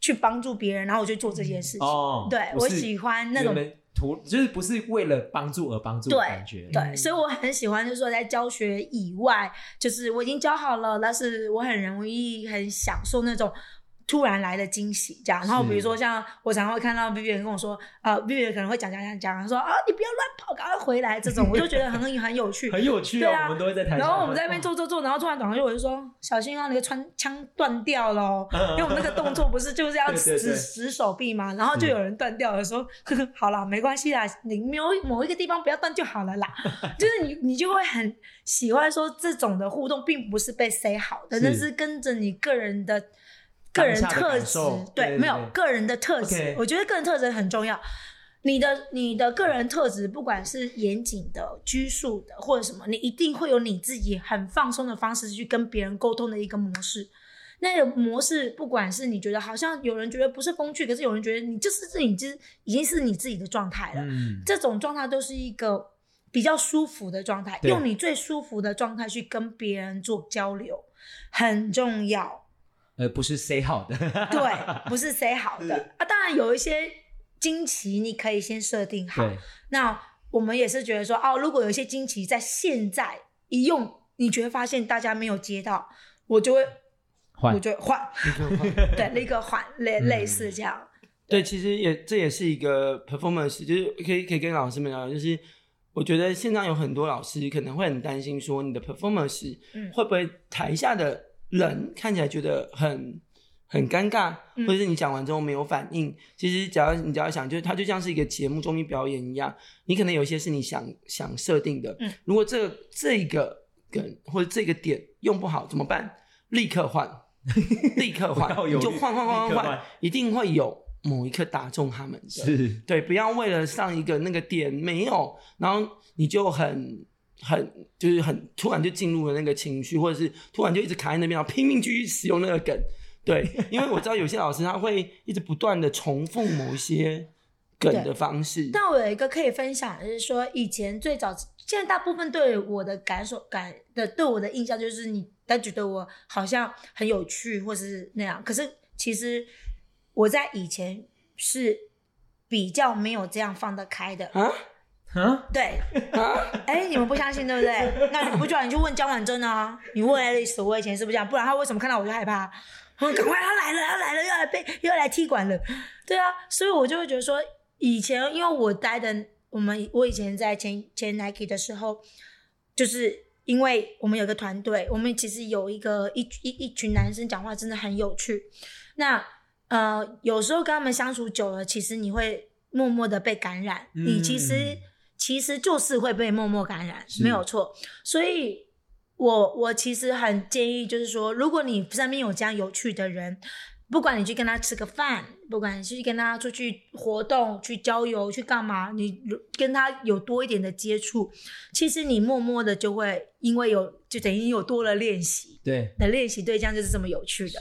去帮助别人，然后我就做这件事情。哦，对我喜欢那种图，就是不是为了帮助而帮助的对感觉，对，所以我很喜欢，就是说在教学以外，就是我已经教好了，但是我很容易很享受那种突然来的惊喜，这样。然后比如说像我常常会看到 Vivian 跟我说，呃 B 可能会讲讲讲讲，说啊你不要乱跑，赶快回来，这种我就觉得很很有趣。[LAUGHS] 很有趣对啊我们都会在台下，然后我们在那边做做做，然后突然转过去我就说小心啊，你的穿枪断掉了因为我们那个动作不是就是要 [LAUGHS] 对对对指指手臂嘛，然后就有人断掉的时候，呵呵，[LAUGHS] 好啦，没关系啦，你有某一个地方不要断就好了啦。就是你你就会很喜欢说这种的互动，并不是被塞好的，是那是跟着你个人的个人特质对对没有个人的特质我觉得个人特质很重要。你的你的个人特质，不管是严谨的、拘束的，或者什么，你一定会有你自己很放松的方式去跟别人沟通的一个模式。那个模式，不管是你觉得好像有人觉得不是风趣，可是有人觉得你就是自己，就是已经是你自己的状态了。嗯，这种状态都是一个比较舒服的状态，用你最舒服的状态去跟别人做交流，很重要。而不是 say 好的，[LAUGHS] 对，不是 say 好的啊。当然有一些惊奇，你可以先设定好。对，那我们也是觉得说，哦，如果有一些惊奇在现在一用，你觉得发现大家没有接到，我就会，换我就换，对，立刻换，类嗯类似这样。对，其实也这也是一个 performance，就是可以可以跟老师们聊，就是我觉得现在有很多老师可能会很担心说，你的 performance 嗯会不会台下的人看起来觉得很很尴尬，嗯。或者是你讲完之后没有反应，其实只要你只要想，就是它就像是一个节目综艺表演一样，你可能有一些是你想想设定的，嗯，如果这个这个梗或者这个点用不好怎么办？立刻换，[LAUGHS] 立刻换就换换换换换换，一定会有某一刻打中他们的，是。对，不要为了上一个那个点没有，然后你就很很就是很突然就进入了那个情绪，或者是突然就一直卡在那边，然后拼命继续使用那个梗。对，因为我知道有些老师他会一直不断的重复某一些梗的方式。但我有一个可以分享，的是说以前最早，现在大部分对我的感受感的对我的印象就是你，他觉得我好像很有趣，或是那样。可是其实我在以前是比较没有这样放得开的。啊啊，对，啊！哎，你们不相信对不对？那你不就你去问江婉珍啊？你问 Alice，我以前是不是这样？不然他为什么看到我就害怕？嗯，赶快他来了，他来了，又要来被又要来踢馆了。对啊，所以我就会觉得说，以前因为我待的我们我以前在前前 Nike 的时候，就是因为我们有个团队，我们其实有一个一一一群男生讲话真的很有趣。那呃，有时候跟他们相处久了，其实你会默默的被感染，你其实嗯其实就是会被默默感染，没有错。所以我我其实很建议，就是说，如果你身边有这样有趣的人，不管你去跟他吃个饭，不管你去跟他出去活动、去郊游、去干嘛，你跟他有多一点的接触，其实你默默的就会因为有就等于你有多了练习，对，你的练习对象就是这么有趣的。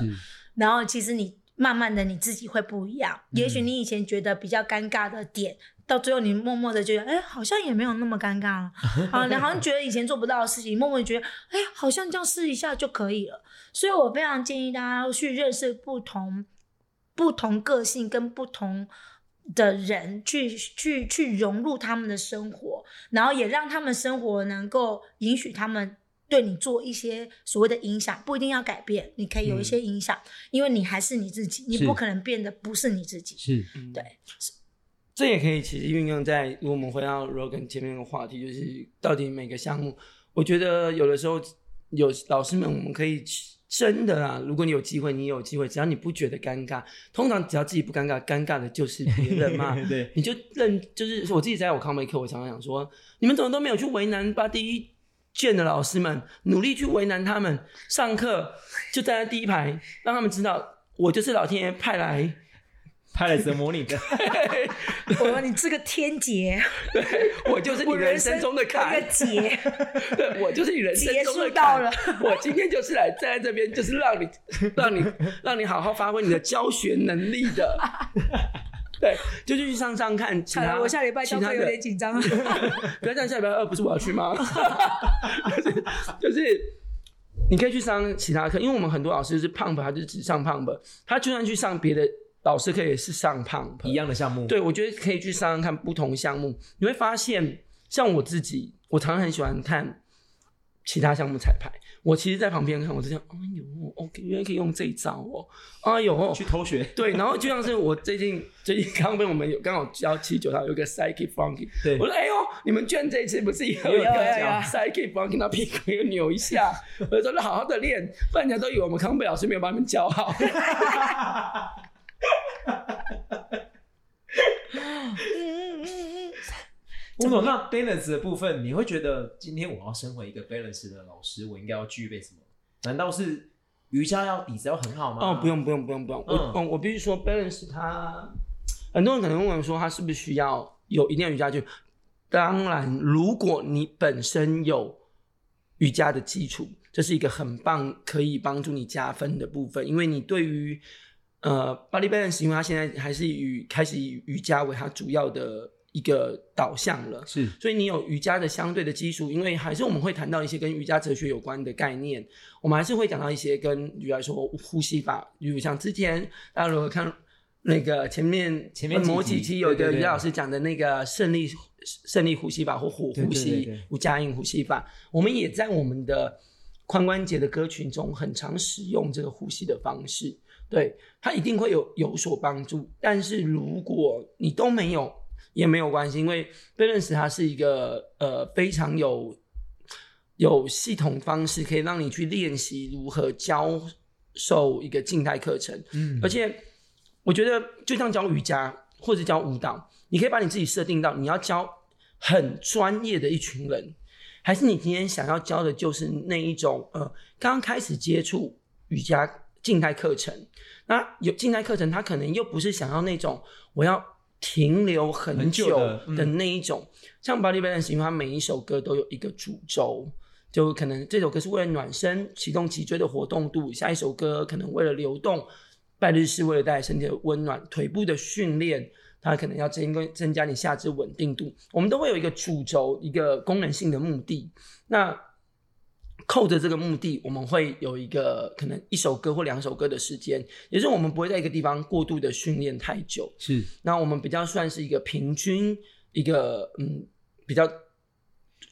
然后其实你慢慢的你自己会不一样，嗯也许你以前觉得比较尴尬的点，到最后你默默的觉得，哎，好像也没有那么尴尬了啊，你好像觉得以前做不到的事情，默默觉得，哎，好像这样试一下就可以了。所以我非常建议大家去认识不同不同个性跟不同。的人去去去融入他们的生活，然后也让他们生活能够允许他们对你做一些所谓的影响，不一定要改变，你可以有一些影响，因为你还是你自己，你不可能变得不是你自己。是，对，这也可以其实运用在，如果我们回到 Rogan 前面那个话题，就是到底每个项目，我觉得有的时候有老师们，我们可以真的啊，如果你有机会，你有机会，只要你不觉得尴尬，通常只要自己不尴尬，尴尬的就是别人嘛。[LAUGHS] 对，你就认，就是我自己在我康美课，我常常想说，你们怎么都没有去为难把第一卷的老师们，努力去为难他们，上课就站在第一排，让他们知道我就是老天爷派来。派来折磨你的，[LAUGHS] 我说你这个天劫，[LAUGHS] 我就是你人生中的一坎个，劫，对我就是你人生中的到了。我今天就是来站在这边，就是让你让你让你好好发挥你的教学能力的。[LAUGHS] 对，就去上上看其他。我下礼拜其他的教课有点紧张。[LAUGHS] 不要这样，下礼拜二不是我要去吗？就 [LAUGHS] 是就是，你可以去上其他课，因为我们很多老师是 pump，他就只上 pump，他就算去上别的老师课也是上 pump 一样的项目，对，我觉得可以去上上看不同项目，你会发现，像我自己，我常常很喜欢看其他项目彩排。我其实，在旁边看，我就想，哎呦，OK，原来可以用这一招哦，哎呦，去偷学，对，然后就像是我最近最近刚被我们有刚好教七九套有个 psychic funky，对我说哎呦，你们居然这一次不是也有一个 psychic funky，那屁股又扭一下，我就说那好好的练，不然人家都以为我们康贝老师没有把你们教好。嗯嗯嗯嗯，吴总，那 balance 的部分，你会觉得今天我要身为一个 balance 的老师，我应该要具备什么？难道是瑜伽要底子要很好吗？哦，不，用不用不用不用，我嗯嗯我必须说 balance 它，很多人可能问我说他是不是需要有一定的瑜伽就？当然，如果你本身有瑜伽的基础，这是一个很棒可以帮助你加分的部分，因为你对于呃 body balance，因为它现在还是以开始以瑜伽为它主要的一个导向了。是所以你有瑜伽的相对的基础，因为还是我们会谈到一些跟瑜伽哲学有关的概念，我们还是会讲到一些跟比如说呼吸法，比如像之前大家如果看那个前面前面某几期有一个瑜伽老师讲的那个胜利胜利呼吸法或火呼吸对无加印呼吸法，我们也在我们的髋关节的歌群中很常使用这个呼吸的方式，对它一定会有有所帮助。但是如果你都没有，也没有关系，因为 balance 它是一个呃非常有有系统方式，可以让你去练习如何教授一个静态课程，嗯。而且我觉得就像教瑜伽或者教舞蹈，你可以把你自己设定到你要教很专业的一群人，还是你今天想要教的就是那一种呃刚刚开始接触瑜伽静态课程，那有静态课程，他可能又不是想要那种我要停留很很久久的那一种，像 Body Balance，因为它每一首歌都有一个主轴。就可能这首歌是为了暖身、启动脊椎的活动度，下一首歌可能为了流动，拜日是为了带来身体的温暖，腿部的训练，它可能要增增加你下肢稳定度。我们都会有一个主轴，一个功能性的目的。那扣着这个目的，我们会有一个可能一首歌或两首歌的时间，也就是我们不会在一个地方过度的训练太久。是。那我们比较算是一个平均，一个嗯比较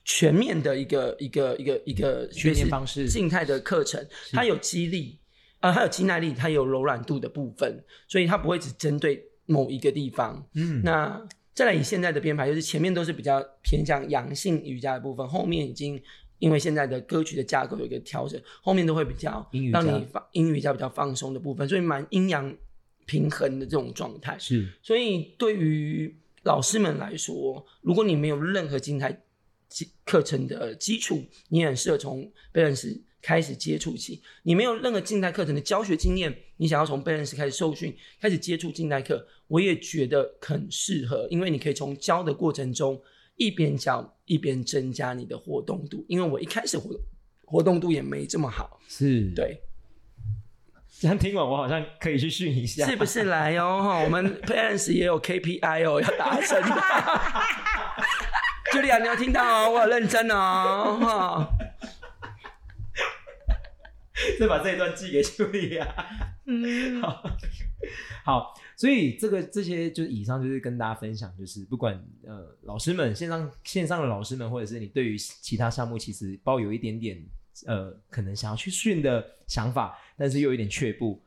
全面的一个一个一个一个训练方式。静态的课程，它有肌力，呃，它有肌耐力，它有柔软度的部分，所以它不会只针对某一个地方。嗯。那再来以现在的编排，就是前面都是比较偏向阳性瑜伽的部分，后面已经因为现在的歌曲的架构有一个调整，后面都会比较让你放英语加比较放松的部分，所以蛮阴阳平衡的这种状态。是所以对于老师们来说，如果你没有任何静态基课程的基础，你也很适合从 balance 开始接触起。你没有任何静态课程的教学经验，你想要从 balance 开始受训，开始接触静态课，我也觉得很适合，因为你可以从教的过程中一边教一边增加你的活动度。因为我一开始活活动度也没这么好，是，。对，这样听完，我好像可以去训一下，是不是来哦？哈，我们 parents 也有 KPI 哦，要达成的。[LAUGHS] Julia，你要听到哦？我有认真哦，哈。再把这一段寄给茱莉亚。嗯，好好，所以这个这些就是以上就是跟大家分享，就是不管呃老师们线上线上的老师们，或者是你对于其他项目其实抱有一点点呃可能想要去训的想法，但是又有一点却步，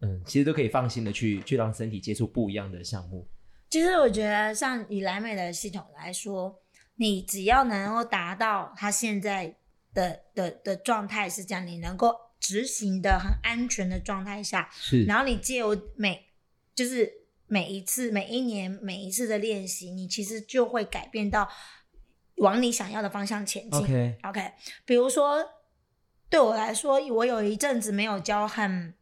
嗯，其实都可以放心的去去让身体接触不一样的项目。其实我觉得，像以莱美的系统来说，你只要能够达到它现在的的的状态是这样，你能够执行的很安全的状态下，是然后你借由每就是每一次、每一年、每一次的练习，你其实就会改变到往你想要的方向前进。OK，OK，比如说对我来说，我有一阵子没有教很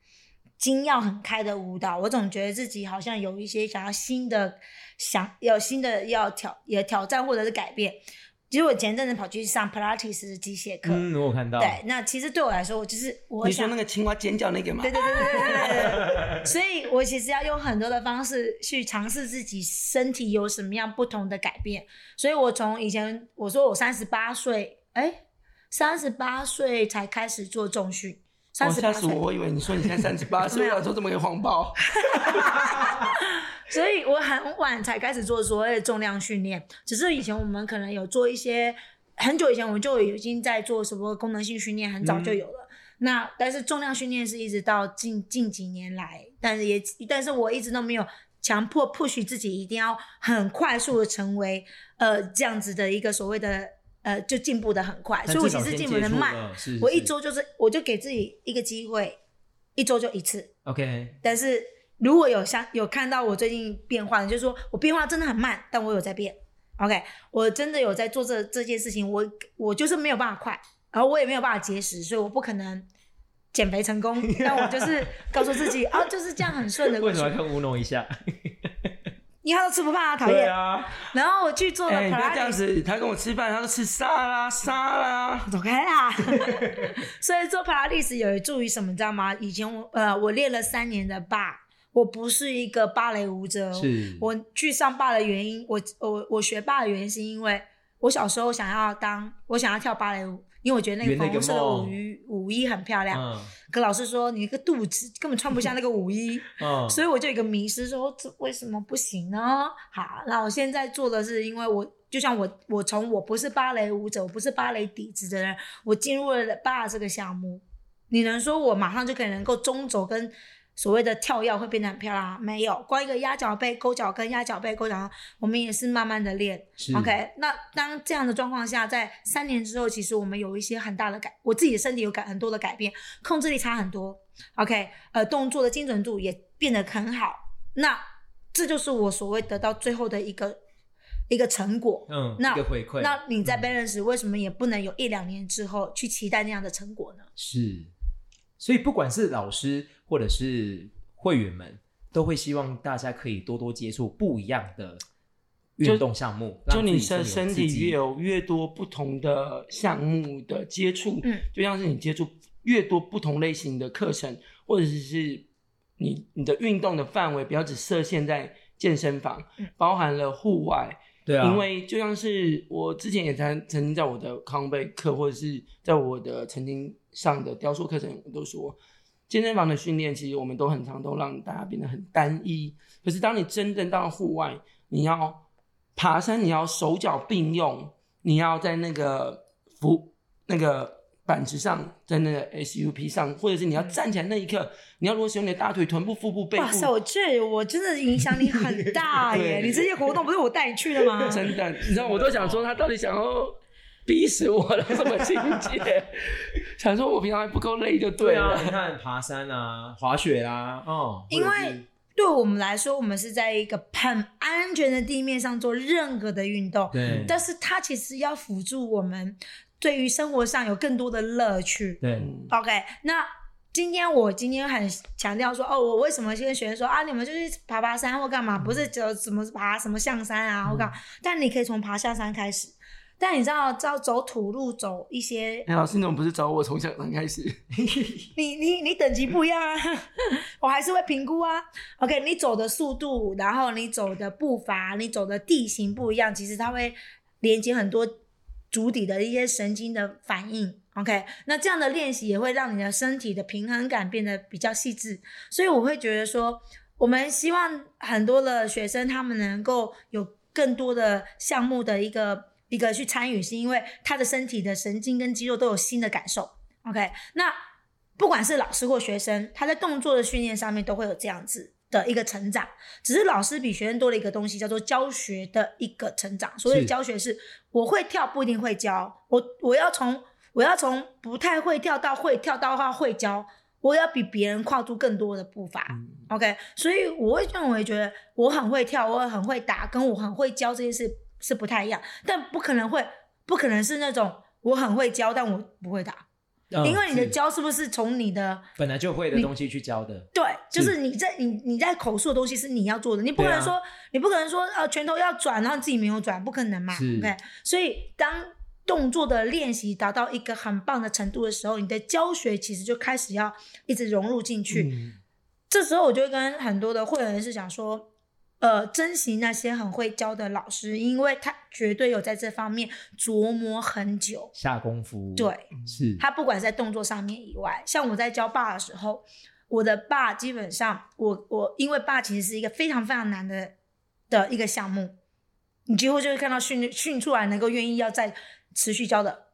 精要很开的舞蹈，我总觉得自己好像有一些想要新的想有新的要挑也挑战或者是改变。其实我前阵子跑去上普拉提式的机械课。嗯我看到。对那其实对我来说我就是我你说那个青蛙尖叫那个嘛对对对 [LAUGHS] 所以我其实要用很多的方式去尝试自己身体有什么样不同的改变。所以我从以前我说我三十八岁三十八岁才开始做重训。三十八岁。我以为你说你才三十八岁啊说这么个谎报。[LAUGHS] 所以我很晚才开始做所谓的重量训练。只是以前我们可能有做一些，很久以前我们就已经在做什么功能性训练，很早就有了。那但是重量训练是一直到近近几年来，但是也但是我一直都没有强迫 push 自己一定要很快速的成为呃这样子的一个所谓的呃就进步的很快，所以我其实进步的慢。是我一周就是我就给自己一个机会，一周就一次。OK，但是如果有相有看到我最近变化的，就是说我变化真的很慢，但我有在变。OK，我真的有在做这这件事情，我我就是没有办法快，然后我也没有办法节食，所以我不可能减肥成功。[LAUGHS] 但我就是告诉自己，啊，就是这样很顺的 [LAUGHS] 为什么。要看乌弄一下？你好吃不胖啊，[LAUGHS] 讨厌。啊，然后我去做了不要这样子，他跟我吃饭，他都吃沙拉沙拉。走开啦！所以做 Pilates 有助于什么，你知道吗？以前我呃，我练了三年的芭，我不是一个芭蕾舞者，我去上芭的原因，我我我学芭的原因是因为我小时候想要当，我想要跳芭蕾舞，因为我觉得那个粉红色的舞衣舞衣很漂亮。嗯可老师说你那个肚子根本穿不下那个舞衣，[LAUGHS] 嗯，所以我就有一个迷失说这为什么不行呢？好，那我现在做的是，因为我就像我我从我不是芭蕾舞者，我不是芭蕾底子的人，我进入了芭这个项目，你能说我马上就可以能够中轴跟所谓的跳跃会变得很漂亮吗？没有，光一个压脚背、勾脚跟、压脚背、勾脚跟，我们也是慢慢的练。是 OK，那当这样的状况下，在三年之后，其实我们有一些很大的改，我自己的身体有改很多的改变，控制力差很多。，OK，呃，动作的精准度也变得很好。那这就是我所谓得到最后的一个一个成果。嗯，那一个回馈。那你在嗯 balance 为什么也不能有一两年之后去期待那样的成果呢？是，所以不管是老师或者是会员们，都会希望大家可以多多接触不一样的运动项目，就你让自己的身体有越有越多不同的项目的接触，嗯，就像是你接触越多不同类型的课程，或者是你你的运动的范围不要只设限在健身房，嗯包含了户外，对啊，因为就像是我之前也曾曾经在我的康贝课，或者是在我的曾经上的雕塑课程，我都说，健身房的训练其实我们都很常都让大家变得很单一。可是当你真正到户外，你要爬山，你要手脚并用，你要在那个扶那个板子上，在那个 SUP 上，或者是你要站起来那一刻，你要如何使用你的大腿、臀部、腹部、背部，哇塞，我这我真的影响力很大 [LAUGHS] 耶！你这些活动不是我带你去的吗？真的，你知道，我都想说他到底想要逼死我了什么境界？[LAUGHS] 想说我平常还不够累就对了。对啊，你看爬山啊，滑雪啊，哦，因为对我们来说，我们是在一个很安全的地面上做任何的运动，对但是它其实要辅助我们对于生活上有更多的乐趣。对嗯 OK，那今天我今天很强调说，哦，我为什么先跟学生说啊，你们就去爬爬山或干嘛，不是只有什么爬什么象山啊或干嘛，但你可以从爬象山开始。但你知道，要走土路，走一些哎，老师，你怎么不是找我从小刚开始？[LAUGHS] [LAUGHS] 你你你等级不一样啊，我还是会评估啊。OK，你走的速度，然后你走的步伐，你走的地形不一样，其实它会连接很多足底的一些神经的反应。OK，那这样的练习也会让你的身体的平衡感变得比较细致，所以我会觉得说，我们希望很多的学生他们能够有更多的项目的一个一个去参与，是因为他的身体的神经跟肌肉都有新的感受。OK，那不管是老师或学生，他在动作的训练上面都会有这样子的一个成长。只是老师比学生多了一个东西，叫做教学的一个成长。所以教学是，我会跳不一定会教，我我要从我要从不太会跳到会跳到话会教，我要比别人跨出更多的步伐。OK，所以我会认为觉得我很会跳，我很会打，跟我很会教这件事是不太一样，但不可能会不可能是那种我很会教，但我不会打。嗯因为你的教是不是从你的本来就会的你东西去教的，对，就是是你在你你在口述的东西是你要做的，你不可能说、你不可能说呃拳头要转，然后自己没有转，不可能嘛。是 OK，所以当动作的练习达到一个很棒的程度的时候，你的教学其实就开始要一直融入进去。嗯这时候我就会跟很多的会员是讲说，呃，珍惜那些很会教的老师，因为他绝对有在这方面琢磨很久。下功夫，对，是，他不管是在动作上面以外，像我在教爸的时候，我的爸基本上，我我因为爸其实是一个非常非常难的的一个项目，你几乎就会看到训训出来能够愿意要再持续教的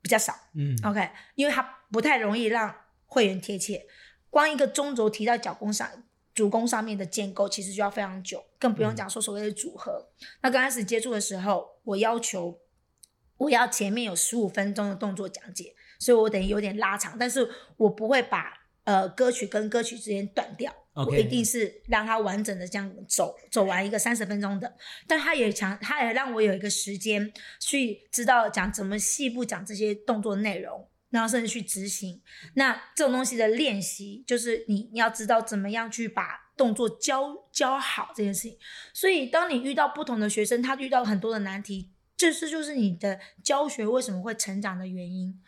比较少。嗯，OK，因为他不太容易让会员贴切，光一个中轴提到脚弓上。主弓上面的建构其实就要非常久，更不用讲说所谓的组合。那刚开始接触的时候，我要求我要前面有十五分钟的动作讲解，所以我等于有点拉长，但是我不会把呃歌曲跟歌曲之间断掉。我一定是让它完整的这样走走完一个三十分钟的，但他也强，他也让我有一个时间去知道讲怎么细部讲这些动作内容，然后甚至去执行。那这种东西的练习，就是你你要知道怎么样去把动作教教好这件事情。所以，当你遇到不同的学生，他遇到很多的难题，这是就是你的教学为什么会成长的原因。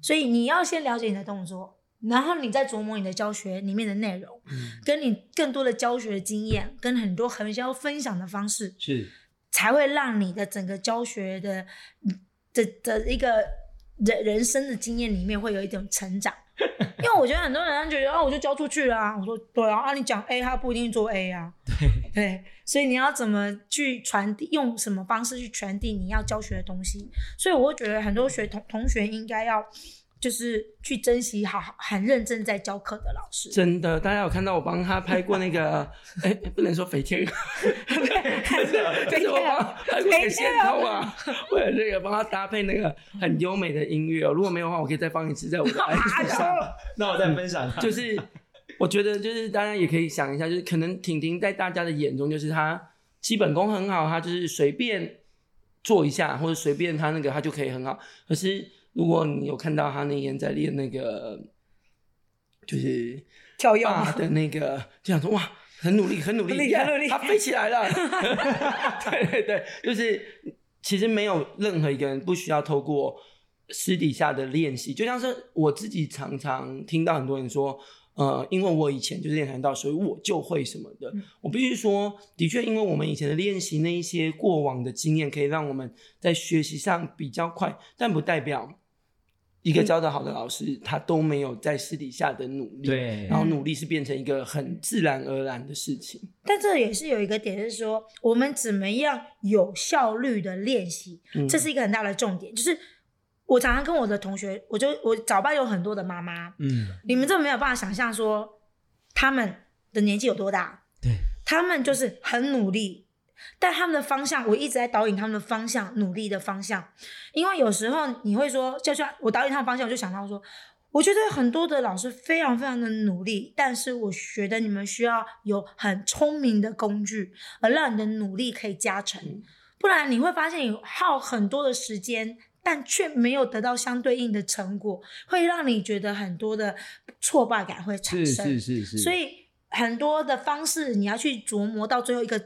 所以你要先了解你的动作，然后你再琢磨你的教学里面的内容，嗯跟你更多的教学经验，跟很多很想要分享的方式，是，才会让你的整个教学的的的一个人人生的经验里面会有一种成长。[LAUGHS] 因为我觉得很多人觉得啊，我就教出去了啊，我说对啊，啊你讲 A，他不一定做 A 啊，对，[LAUGHS] 对，所以你要怎么去传递，用什么方式去传递你要教学的东西？所以我会觉得很多学同同学应该要就是去珍惜好很认真在教课的老师。真的，大家有看到我帮他拍过那个？[LAUGHS] 哎，不能说肥天鹅，[LAUGHS] 但是我帮他拍过那个线头啊，为了这个帮他搭配那个很优美的音乐哦。如果没有的话，我可以再放一次在我的 IG 上。[LAUGHS] 那我再分享，就是我觉得就是大家也可以想一下，就是可能婷婷在大家的眼中就是她基本功很好，她就是随便做一下或者随便她那个她就可以很好，可是。如果你有看到他那天在练那个，就是跳跃的那个，就想说哇，很努力，很努力，很努力，他飞起来了。[LAUGHS] [LAUGHS] 对对对，就是其实没有任何一个人不需要透过私底下的练习，就像是我自己常常听到很多人说。呃，因为我以前就是练跆拳道，所以我就会什么的。我必须说，的确，因为我们以前的练习那一些过往的经验，可以让我们在学习上比较快，但不代表一个教的好的老师他都没有在私底下的努力。对，然后努力是变成一个很自然而然的事情。但这也是有一个点，是说我们怎么样有效率的练习，这是一个很大的重点，就是。我常常跟我的同学，我就我早班有很多的妈妈，嗯，你们真的没有办法想象说他们的年纪有多大，对，他们就是很努力，但他们的方向，我一直在导引他们的方向，努力的方向。因为有时候你会说，就像我导引他的方向，我就想到说，我觉得很多的老师非常非常的努力，但是我觉得你们需要有很聪明的工具，而让你的努力可以加成，不然你会发现你耗很多的时间。但却没有得到相对应的成果，会让你觉得很多的挫败感会产生。是是是是。所以很多的方式你要去琢磨到最后一个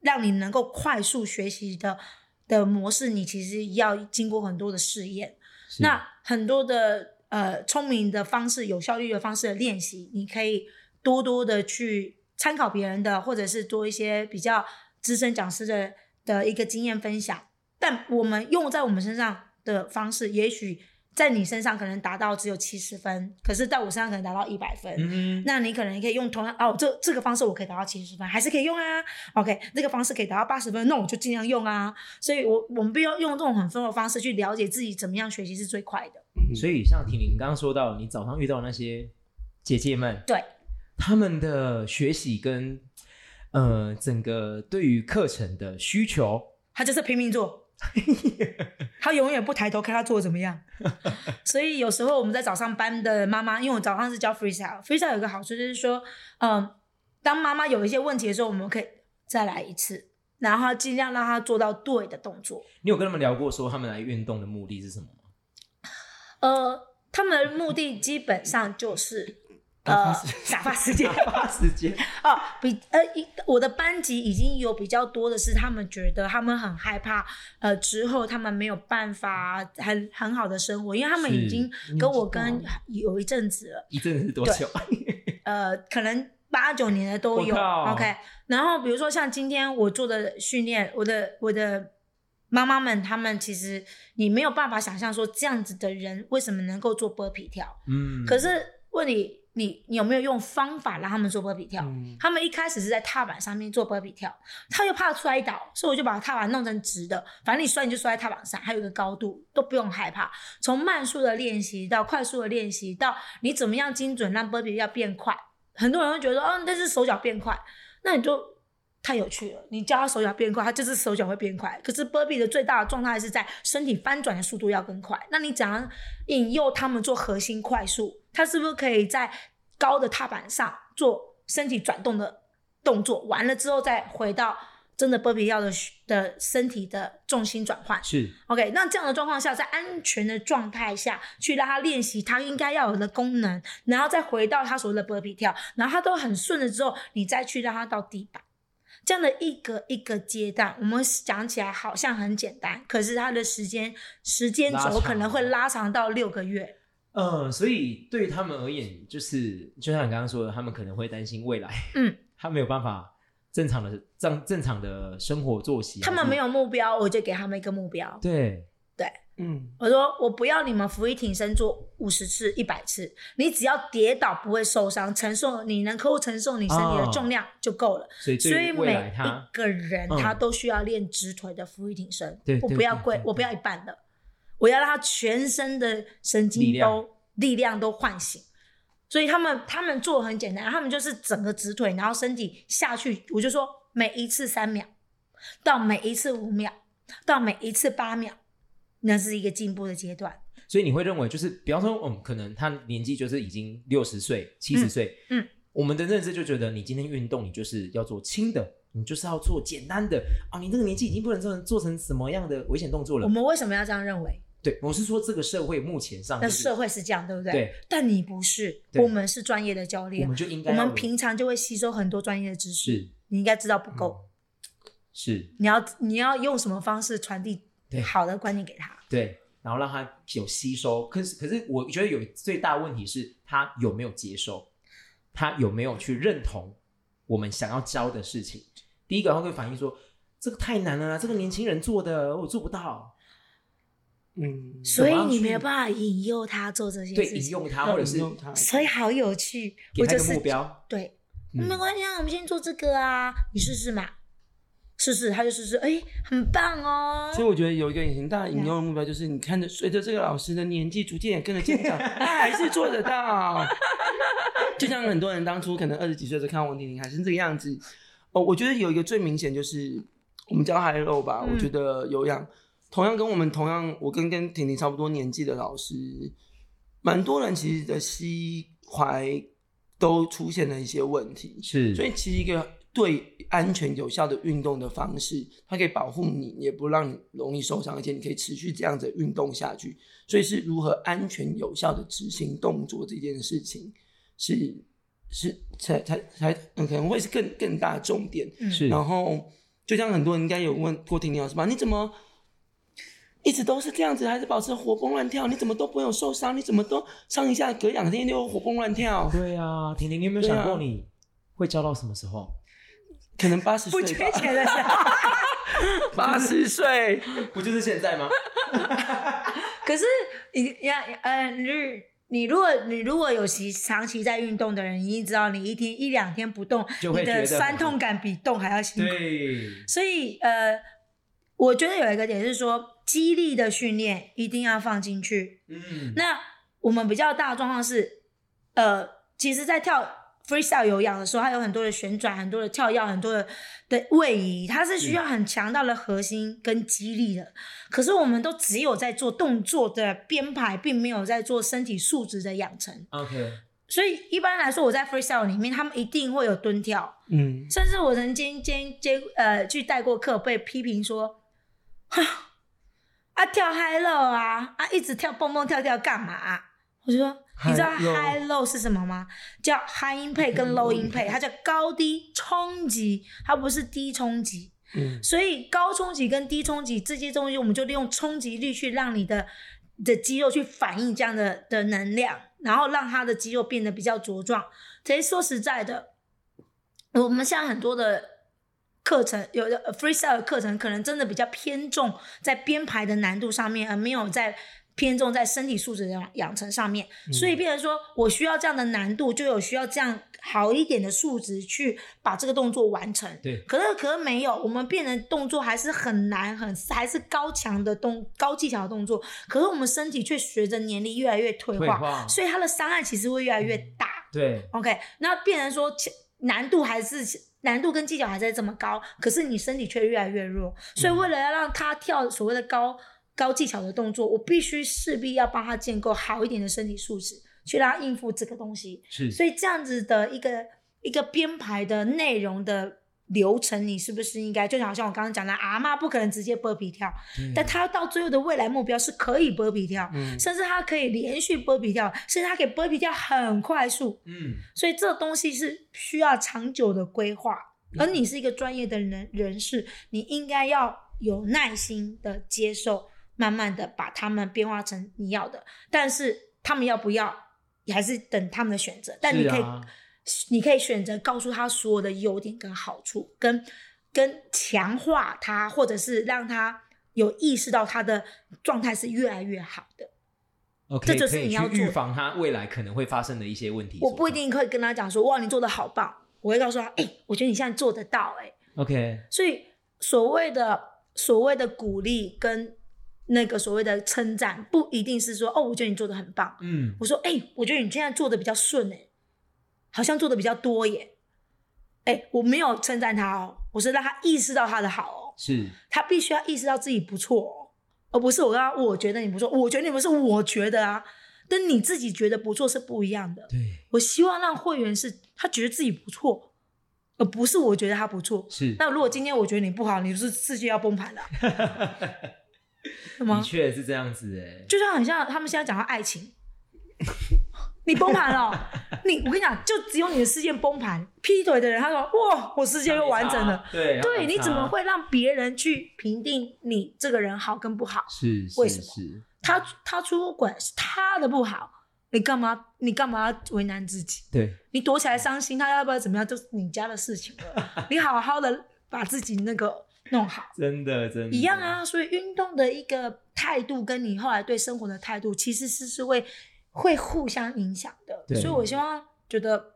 让你能够快速学习的的模式，你其实要经过很多的试验。那很多的呃聪明的方式、有效率的方式的练习，你可以多多的去参考别人的，或者是做一些比较资深讲师的的一个经验分享。但我们用在我们身上。的方式，也许在你身上可能达到只有七十分，可是在我身上可能达到一百分。嗯那你可能可以用同样哦，这这个方式我可以达到七十分，还是可以用啊。OK，这个方式可以达到八十分，那我就尽量用啊。所以，我我们不要用这种很分的方式去了解自己怎么样学习是最快的。所以，像婷婷刚刚说到，你早上遇到那些姐姐们，对他们的学习跟呃整个对于课程的需求，他就是拼命做。[LAUGHS] 他永远不抬头看他做的怎么样，[LAUGHS] 所以有时候我们在早上班的妈妈，因为我早上是教 freestyle，freestyle 有个好处就是说，嗯，当妈妈有一些问题的时候，我们可以再来一次，然后尽量让他做到对的动作。你有跟他们聊过说他们来运动的目的是什么吗？呃，他们的目的基本上就是。呃，打发时间，打发时间。[LAUGHS] [LAUGHS] 哦，比呃，一我的班级已经有比较多的是，他们觉得他们很害怕，呃，之后他们没有办法很很好的生活，因为他们已经跟我跟有一阵子了，一阵子多久？呃，可能八九年的都有。OK，然后比如说像今天我做的训练，我的我的妈妈们，他们其实你没有办法想象说这样子的人为什么能够做波皮跳，嗯，可是问你。你你有没有用方法让他们做波比跳？他们一开始是在踏板上面做波比跳，他又怕摔倒，所以我就把踏板弄成直的，反正你摔你就摔在踏板上，还有一个高度都不用害怕。从慢速的练习到快速的练习，到你怎么样精准让波比要变快，很多人会觉得哦，但是手脚变快，那你就。太有趣了！你教他手脚变快，他就是手脚会变快。可是波比的最大的状态是在身体翻转的速度要更快。那你怎样引诱他们做核心快速？他是不是可以在高的踏板上做身体转动的动作？完了之后再回到真的波比要的的身体的重心转换？是 OK。那这样的状况下，在安全的状态下去让他练习他应该要有的功能，然后再回到他所谓的波比跳，然后他都很顺了之后，你再去让他到地板。这样的一个一个阶段，我们讲起来好像很简单，可是它的时间时间轴可能会拉长到六个月。嗯，所以对于他们而言，就是就像你刚刚说的，他们可能会担心未来，[LAUGHS] 嗯，[LAUGHS] 他没有办法正常的正正常的生活作息。他们没有目标，我就给他们一个目标。对对。嗯，我说我不要你们俯卧挺身做五十次、一百次，你只要跌倒不会受伤，承受你能够承受你身体的重量就够了。所以，所以每一个人他都需要练直腿的俯卧挺身。对，我不要跪，我不要一半的，我要让他全身的神经都力量都唤醒。所以他们他们做很简单，他们就是整个直腿，然后身体下去，我就说每一次三秒，到每一次五秒，到每一次八秒，那是一个进步的阶段。所以你会认为，就是比方说，嗯，可能他年纪就是已经六十岁、七十岁，嗯嗯我们的认知就觉得，你今天运动，你就是要做轻的，你就是要做简单的啊，你这个年纪已经不能做成做成什么样的危险动作了我。们为什么要这样认为？对，我是说这个社会目前上、就是，那社会是这样，对不对？对。但你不是，我们是专业的教练我们，就应该我要们平常就会吸收很多专业的知识。是你应该知道不够，是你要你要用什么方式传递好的观念给他？对，然后让他有吸收。可是可是我觉得有最大问题是他有没有接受，他有没有去认同我们想要教的事情。第一个他会反映说，这个太难了啦，这个年轻人做的我做不到。嗯，所以你去没有办法引诱他做这些对，事情，引诱他，要或者是所以好有趣。我就是给他一个目标。对，嗯没关系啊，我们先做这个啊，你试试嘛，试试，他就试试，哎，很棒哦。所以我觉得有一个很大的引诱的目标，就是你看着随着这个老师的年纪逐渐也跟着增长，他 [LAUGHS] 还是做得到。就像很多人当初可能 [LAUGHS] 二十几岁的时候看王婷婷还是这个样子。哦，我觉得有一个最明显就是我们教 High Low 吧，嗯我觉得有氧同样跟我们同样，我跟跟婷婷差不多年纪的老师，蛮多人其实的膝踝都出现了一些问题。是，所以其实一个对安全有效的运动的方式，它可以保护你，也不让你容易受伤，而且你可以持续这样子运动下去。所以是如何安全有效的执行动作这件事情，是是才才才、嗯、可能会是更更大的重点。嗯是，然后就像很多人应该有问过婷婷老师吧，你怎么？一直都是这样子，还是保持活蹦乱跳？你怎么都不会有受伤？你怎么都上一下隔两天就活蹦乱跳？对啊，婷婷，你有没有想过你会教到什么时候？可能八十不岁不，缺钱的时候，[LAUGHS] 八十岁，不就是现在吗？[LAUGHS] 可是你呀呃，你你如果你如果有期长期在运动的人，你一定知道，你一天一两天不动，你的就会觉得酸痛感比动还要辛苦。对，所以呃，我觉得有一个点是说，激励的训练一定要放进去。嗯，那我们比较大的状况是，呃，其实，在跳 freestyle 有氧的时候，它有很多的旋转、很多的跳跃、很多的的位移，它是需要很强大的核心跟肌力的。可是我们都只有在做动作的编排，并没有在做身体素质的养成。OK，所以一般来说，我在 freestyle 里面，他们一定会有蹲跳，嗯，甚至我曾经接接呃去带过课，被批评说，哈 [LAUGHS] 啊跳 high low 啊啊一直跳蹦蹦跳跳干嘛啊、我就说，你知道 High low 是什么吗？叫 high impact 跟 low impact，它叫高低冲击，它不是低冲击。嗯所以高冲击跟低冲击这些东西，我们就利用冲击力去让你的的肌肉去反应这样的的能量，然后让它的肌肉变得比较茁壮。其实说实在的，我们现在很多的课程，有的呃 freestyle 的课程，可能真的比较偏重在编排的难度上面，而没有在偏重在身体素质的养养成上面。所以，变成说我需要这样的难度，就有需要这样好一点的素质去把这个动作完成。对，可是可是没有，我们变成动作还是很难，很还是高强的动高技巧的动作。可是我们身体却随着年龄越来越退化，退化所以它的伤害其实会越来越大。对，OK，那变成说其难度还是难度跟技巧还在这么高，可是你身体却越来越弱。所以为了要让他跳所谓的高高技巧的动作，我必须势必要帮他建构好一点的身体素质，去让他应付这个东西。是，所以这样子的一个一个编排的内容的流程，你是不是应该就好像我刚刚讲的，阿妈不可能直接波比跳，对但他到最后的未来目标是可以波比跳，嗯甚至他可以连续波比跳，甚至他可以波比跳很快速。嗯，所以这东西是需要长久的规划，而你是一个专业的人人士，你应该要有耐心的接受，慢慢的把他们变化成你要的。但是他们要不要，也还是等他们的选择。但你可以，你可以选择告诉他所有的优点跟好处，跟跟强化他，或者是让他有意识到他的状态是越来越好的。OK，这就是你要预防他未来可能会发生的一些问题。我不一。定会跟他讲说，哇，你做的好棒。我会告诉他，哎、我觉得你现在做得到、哎。OK，所以所谓的所谓的鼓励跟那个所谓的称赞，不一定是说哦，我觉得你做的很棒。嗯，我说，哎、我觉得你现在做的比较顺哎、好像做的比较多耶。哎、我没有称赞他哦，我是让他意识到他的好哦，是他必须要意识到自己不错哦，而不是我让他我觉得你不错，我觉得你不是我觉得啊，跟你自己觉得不错是不一样的。对，我希望让会员是他觉得自己不错，而不是我觉得他不错。是，那如果今天我觉得你不好，你是世界要崩盘了，[LAUGHS] 是吗的？确是这样子哎，就像很像他们现在讲到爱情，你崩盘了，[LAUGHS] 你我跟你讲，就只有你的事件崩盘。劈腿的人他说哇，我世界又完整了。对对，你怎么会让别人去评定你这个人好跟不好？是为什么是是，他他出轨是他的不好，你干嘛你干嘛要为难自己？对，你躲起来伤心，他要不要怎么样，就是你家的事情了。你好好的把自己那个弄好，[LAUGHS] 真的真的一样，啊。所以运动的一个态度，跟你后来对生活的态度，其实是是会会互相影响的。所以我希望觉得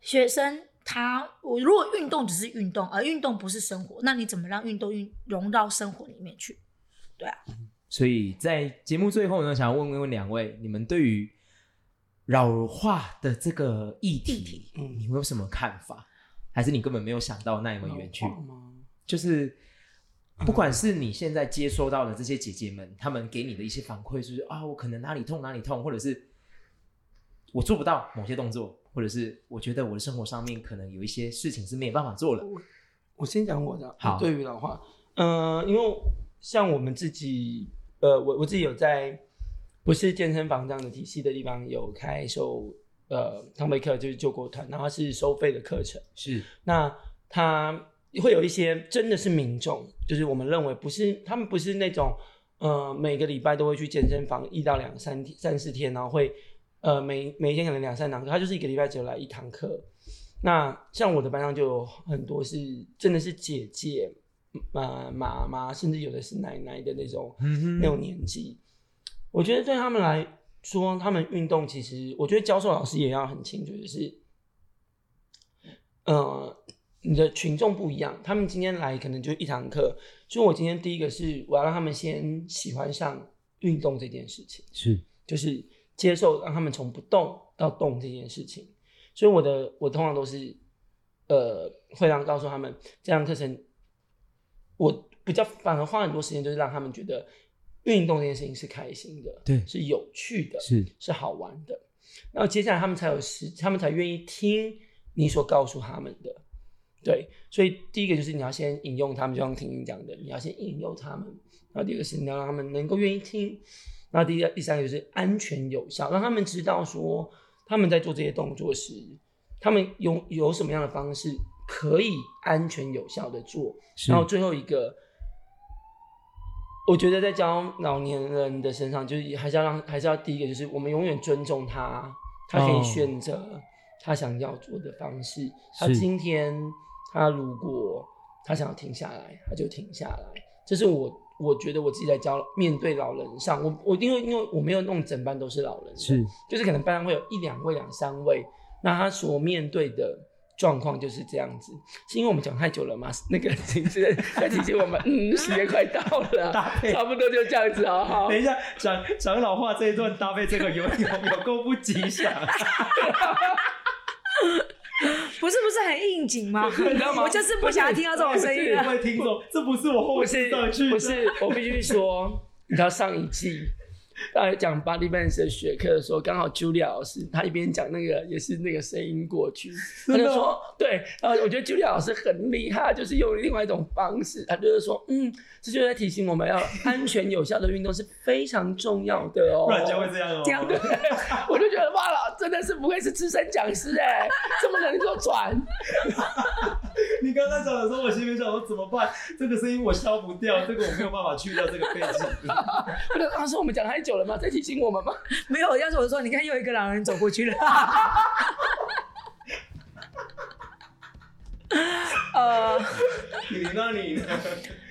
学生他，我如果运动只是运动，而运动不是生活，那你怎么让运动运融到生活里面去？对啊，所以在节目最后呢，想要问问问两位，你们对于老化的这个议题，议题嗯你们有什么看法？还是你根本没有想到那么远去？就是不管是你现在接收到的这些姐姐们，她们给你的一些反馈，就是啊，我可能哪里痛哪里痛，或者是我做不到某些动作，或者是我觉得我的生活上面可能有一些事情是没有办法做了。我先讲我的，好对于老话，嗯、因为像我们自己，呃，我我自己有在不是健身房这样的体系的地方有开售呃汤贝课，就是救国团，然后它是收费的课程。是那他会有一些真的是民众，就是我们认为不是他们不是那种呃每个礼拜都会去健身房一到两三天三四天，然后会呃每每一天可能两三堂课，他就是一个礼拜只有来一堂课。那像我的班上就有很多是真的是姐姐、妈妈妈，甚至有的是奶奶的那种嗯那种年纪。我觉得对他们来说，他们运动其实，我觉得教授老师也要很清楚，就是，呃，你的群众不一样，他们今天来可能就一堂课，所以我今天第一个是我要让他们先喜欢上运动这件事情，是就是接受让他们从不动到动这件事情。所以我的我通常都是，呃，会让告诉他们这堂课程，我比较反而花很多时间，就是让他们觉得运动这件事情是开心的，对是有趣的，是是好玩的。然后接下来他们才有时，他们才愿意听你所告诉他们的。对，所以第一个就是你要先引用他们，就像婷婷讲的，你要先引诱他们。然后第二个是你要让他们能够愿意听。然后第二、第三个就是安全有效，让他们知道说他们在做这些动作时，他们有有什么样的方式可以安全有效的做。然后最后一个，我觉得在教老年人的身上，就是还是要让，还是要第一个就是我们永远尊重他，他可以哦选择他想要做的方式。他是今天他如果他想要停下来，他就停下来。这是我我觉得我自己在教面对老人上，我我因为因为我没有弄整班都是老人，是就是可能班上会有一两位、两三位，那他所面对的状况就是这样子。是因为我们讲太久了嘛？那个其实在提醒我们，[LAUGHS] 嗯，时间快到了，搭配差不多就这样子，好好。等一下，长长老话这一段搭配这个有有有够不吉祥。[LAUGHS] [LAUGHS] 不是不是很应景吗？[LAUGHS] 你知道吗我就是不想要听到这种声音不啊。[LAUGHS] 各位听众，这不是我后不期是上去的，不是，我必须说，你知道上一季 [LAUGHS] 在讲 body balance 的学课的时候，刚好 Julia 老师她一边讲那个也是那个声音过去，他就说对，然后我觉得 Julia 老师很厉害，就是用另外一种方式，他就是说，嗯，这就在提醒我们要安全有效的运动是非常重要的哦。不然将会这样哦。这样对我就觉得哇啦，真的是不愧是资深讲师哎，这么能够转。[LAUGHS] 你刚刚讲的时候，我心里想说怎么办？这个声音我消不掉，这个我没有办法去掉这个背景。我就老师，我们讲太久了吗？在提醒我们吗？没有，要是我说，你看又一个老人走过去了。[LAUGHS] 呃你那你呢？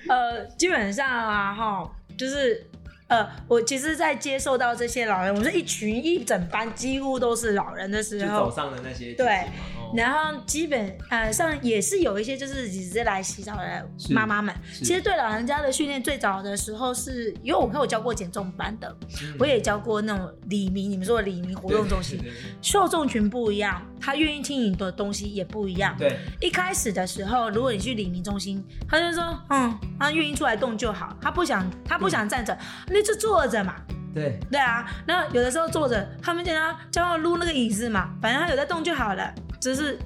呃，基本上啊，哈，就是呃，我其实，在接受到这些老人，我们是一群一整班，几乎都是老人的时就候走，上的那些对然后基本呃上也是有一些就是只是来洗澡的妈妈们，其实对老人家的训练最早的时候是，因为我看我教过减重班的，嗯。我也教过那种李明，你们说的李明活动中心受众群不一样，他愿意听你的东西也不一样。对，一开始的时候，如果你去李明中心，他就说，嗯，他愿意出来动就好，他不想他不想站着，那就坐着嘛。对。对啊，那有的时候坐着，他们叫他叫他撸那个椅子嘛，反正他有在动就好了，只是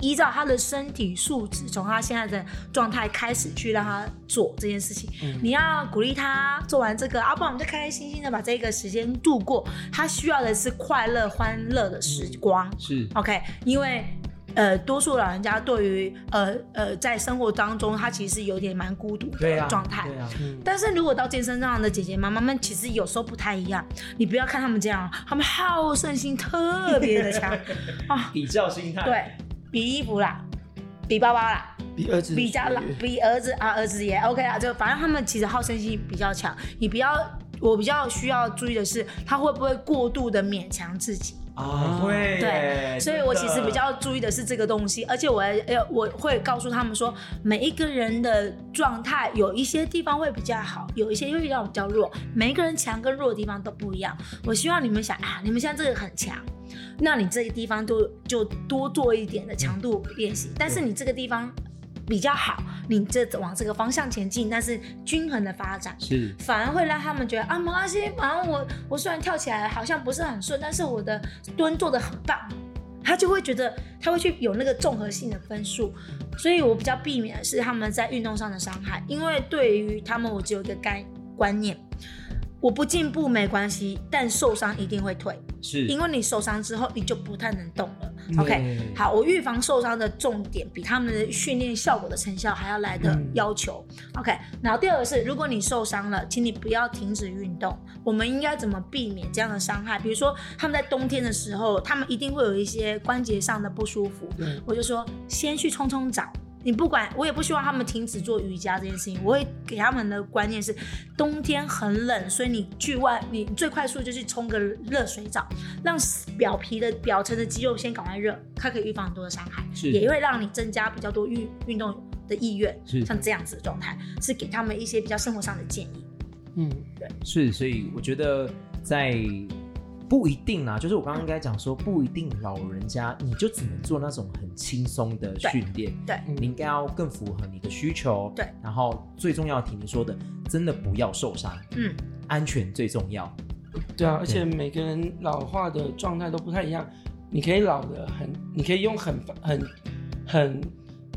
依照他的身体素质，从他现在的状态开始去让他做这件事情。嗯你要鼓励他做完这个，啊，不然我们就开开心心的把这个时间度过。他需要的是快乐、欢乐的时光。是 OK，因为呃，多数老人家对于呃呃在生活当中，他其实有点蛮孤独的状态。对啊，嗯，但是如果到健身上的姐姐妈妈们，其实有时候不太一样。你不要看他们这样，他们好胜心特别的强 [LAUGHS] 啊，比较心态，对比衣服啦，比包包啦，比儿子比家啦，比儿子啊，儿子也 OK 啦，就反正他们其实好胜心比较强。你不要，我比较需要注意的是，他会不会过度的勉强自己。啊，会对，所以我其实比较注意的是这个东西，而且我还要我会告诉他们说，每一个人的状态有一些地方会比较好，有一些会让我比较弱，每一个人强跟弱的地方都不一样。我希望你们想啊，你们现在这个很强，那你这个地方就就多做一点的强度练习，但是你这个地方比较好，你这往这个方向前进，但是均衡的发展。是。反而会让他们觉得啊，没关系，反正我我虽然跳起来好像不是很顺，但是我的蹲做的很棒，他就会觉得他会去有那个综合性的分数，所以我比较避免的是他们在运动上的伤害，因为对于他们我只有一个概观念，我不进步没关系，但受伤一定会退，是，因为你受伤之后你就不太能动了。OK，好，我预防受伤的重点比他们的训练效果的成效还要来的嗯要求。OK，然后第二个是，如果你受伤了，请你不要停止运动。我们应该怎么避免这样的伤害？比如说他们在冬天的时候，他们一定会有一些关节上的不舒服，我就说先去冲冲澡。你不管，我也不希望他们停止做瑜伽这件事情。我会给他们的观念是，冬天很冷，所以你去外，你最快速就是冲个热水澡，让表皮的表层的肌肉先赶快热，它可以预防很多的伤害，是也会让你增加比较多运运动的意愿。是像这样子的状态，是给他们一些比较生活上的建议。嗯，对是，所以我觉得在不一定啊，就是我刚刚应该讲说，不一定老人家你就只能做那种很轻松的对训练，对。嗯你应该要更符合你的需求，对，然后最重要的婷婷说的，真的不要受伤，嗯，安全最重要，对啊，而且每个人老化的状态都不太一样，你可以老的很，你可以用很很很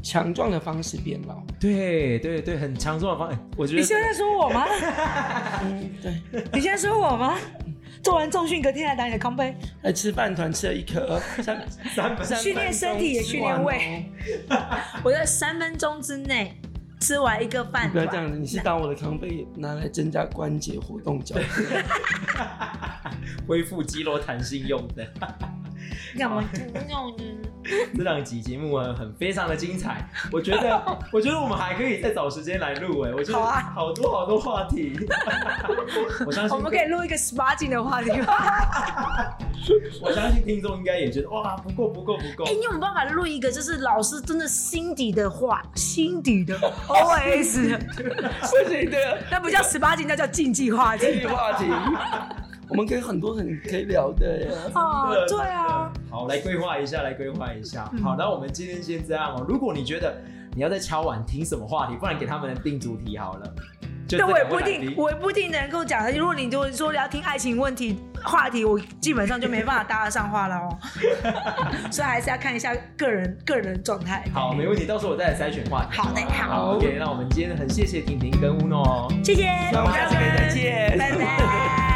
强壮的方式变老。对对对，很强壮的方，哎我觉得你现在说我吗？[LAUGHS] 嗯，对，你现在说我吗？做完重训，隔天来打你的康杯。来吃饭团吃了一颗，[LAUGHS] 三三分三 [LAUGHS] 训练身体也训练胃。我在三分钟之内吃完一个饭团，你不要这样子，你是当我的康杯拿来增加关节活动角度。[LAUGHS] 恢复肌肉弹性用的。干嘛那种？这两集节目啊，很非常的精彩。我觉得，我觉得我们还可以再找时间来录哎，我觉得好啊好多好多话题。[LAUGHS] 我相信，我们可以录一个十八禁的话题吗？[LAUGHS] 我相信听众应该也觉得哇，不够不够不够哎、。你有没有办法录一个，就是老师真的心底的话，心底的 OS？不行的，那不叫十八禁，那叫禁忌话题。这个话题，我们可以很多很可以聊的耶。哦，对啊，好，来规划一下，来规划一下。嗯好，那我们今天先这样哦。如果你觉得你要在敲碗听什么话题，不然给他们定主题好了。就但我也不一定，我也不一定能够讲的。如果你就说要听爱情问题话题，我基本上就没办法搭得上话了哦。[LAUGHS] 所以还是要看一下个人个人状态。好，没问题，到时候我再来筛选话题。好的好好，OK，那我们今天很谢谢婷婷跟乌诺哦。谢谢，那我们下次再见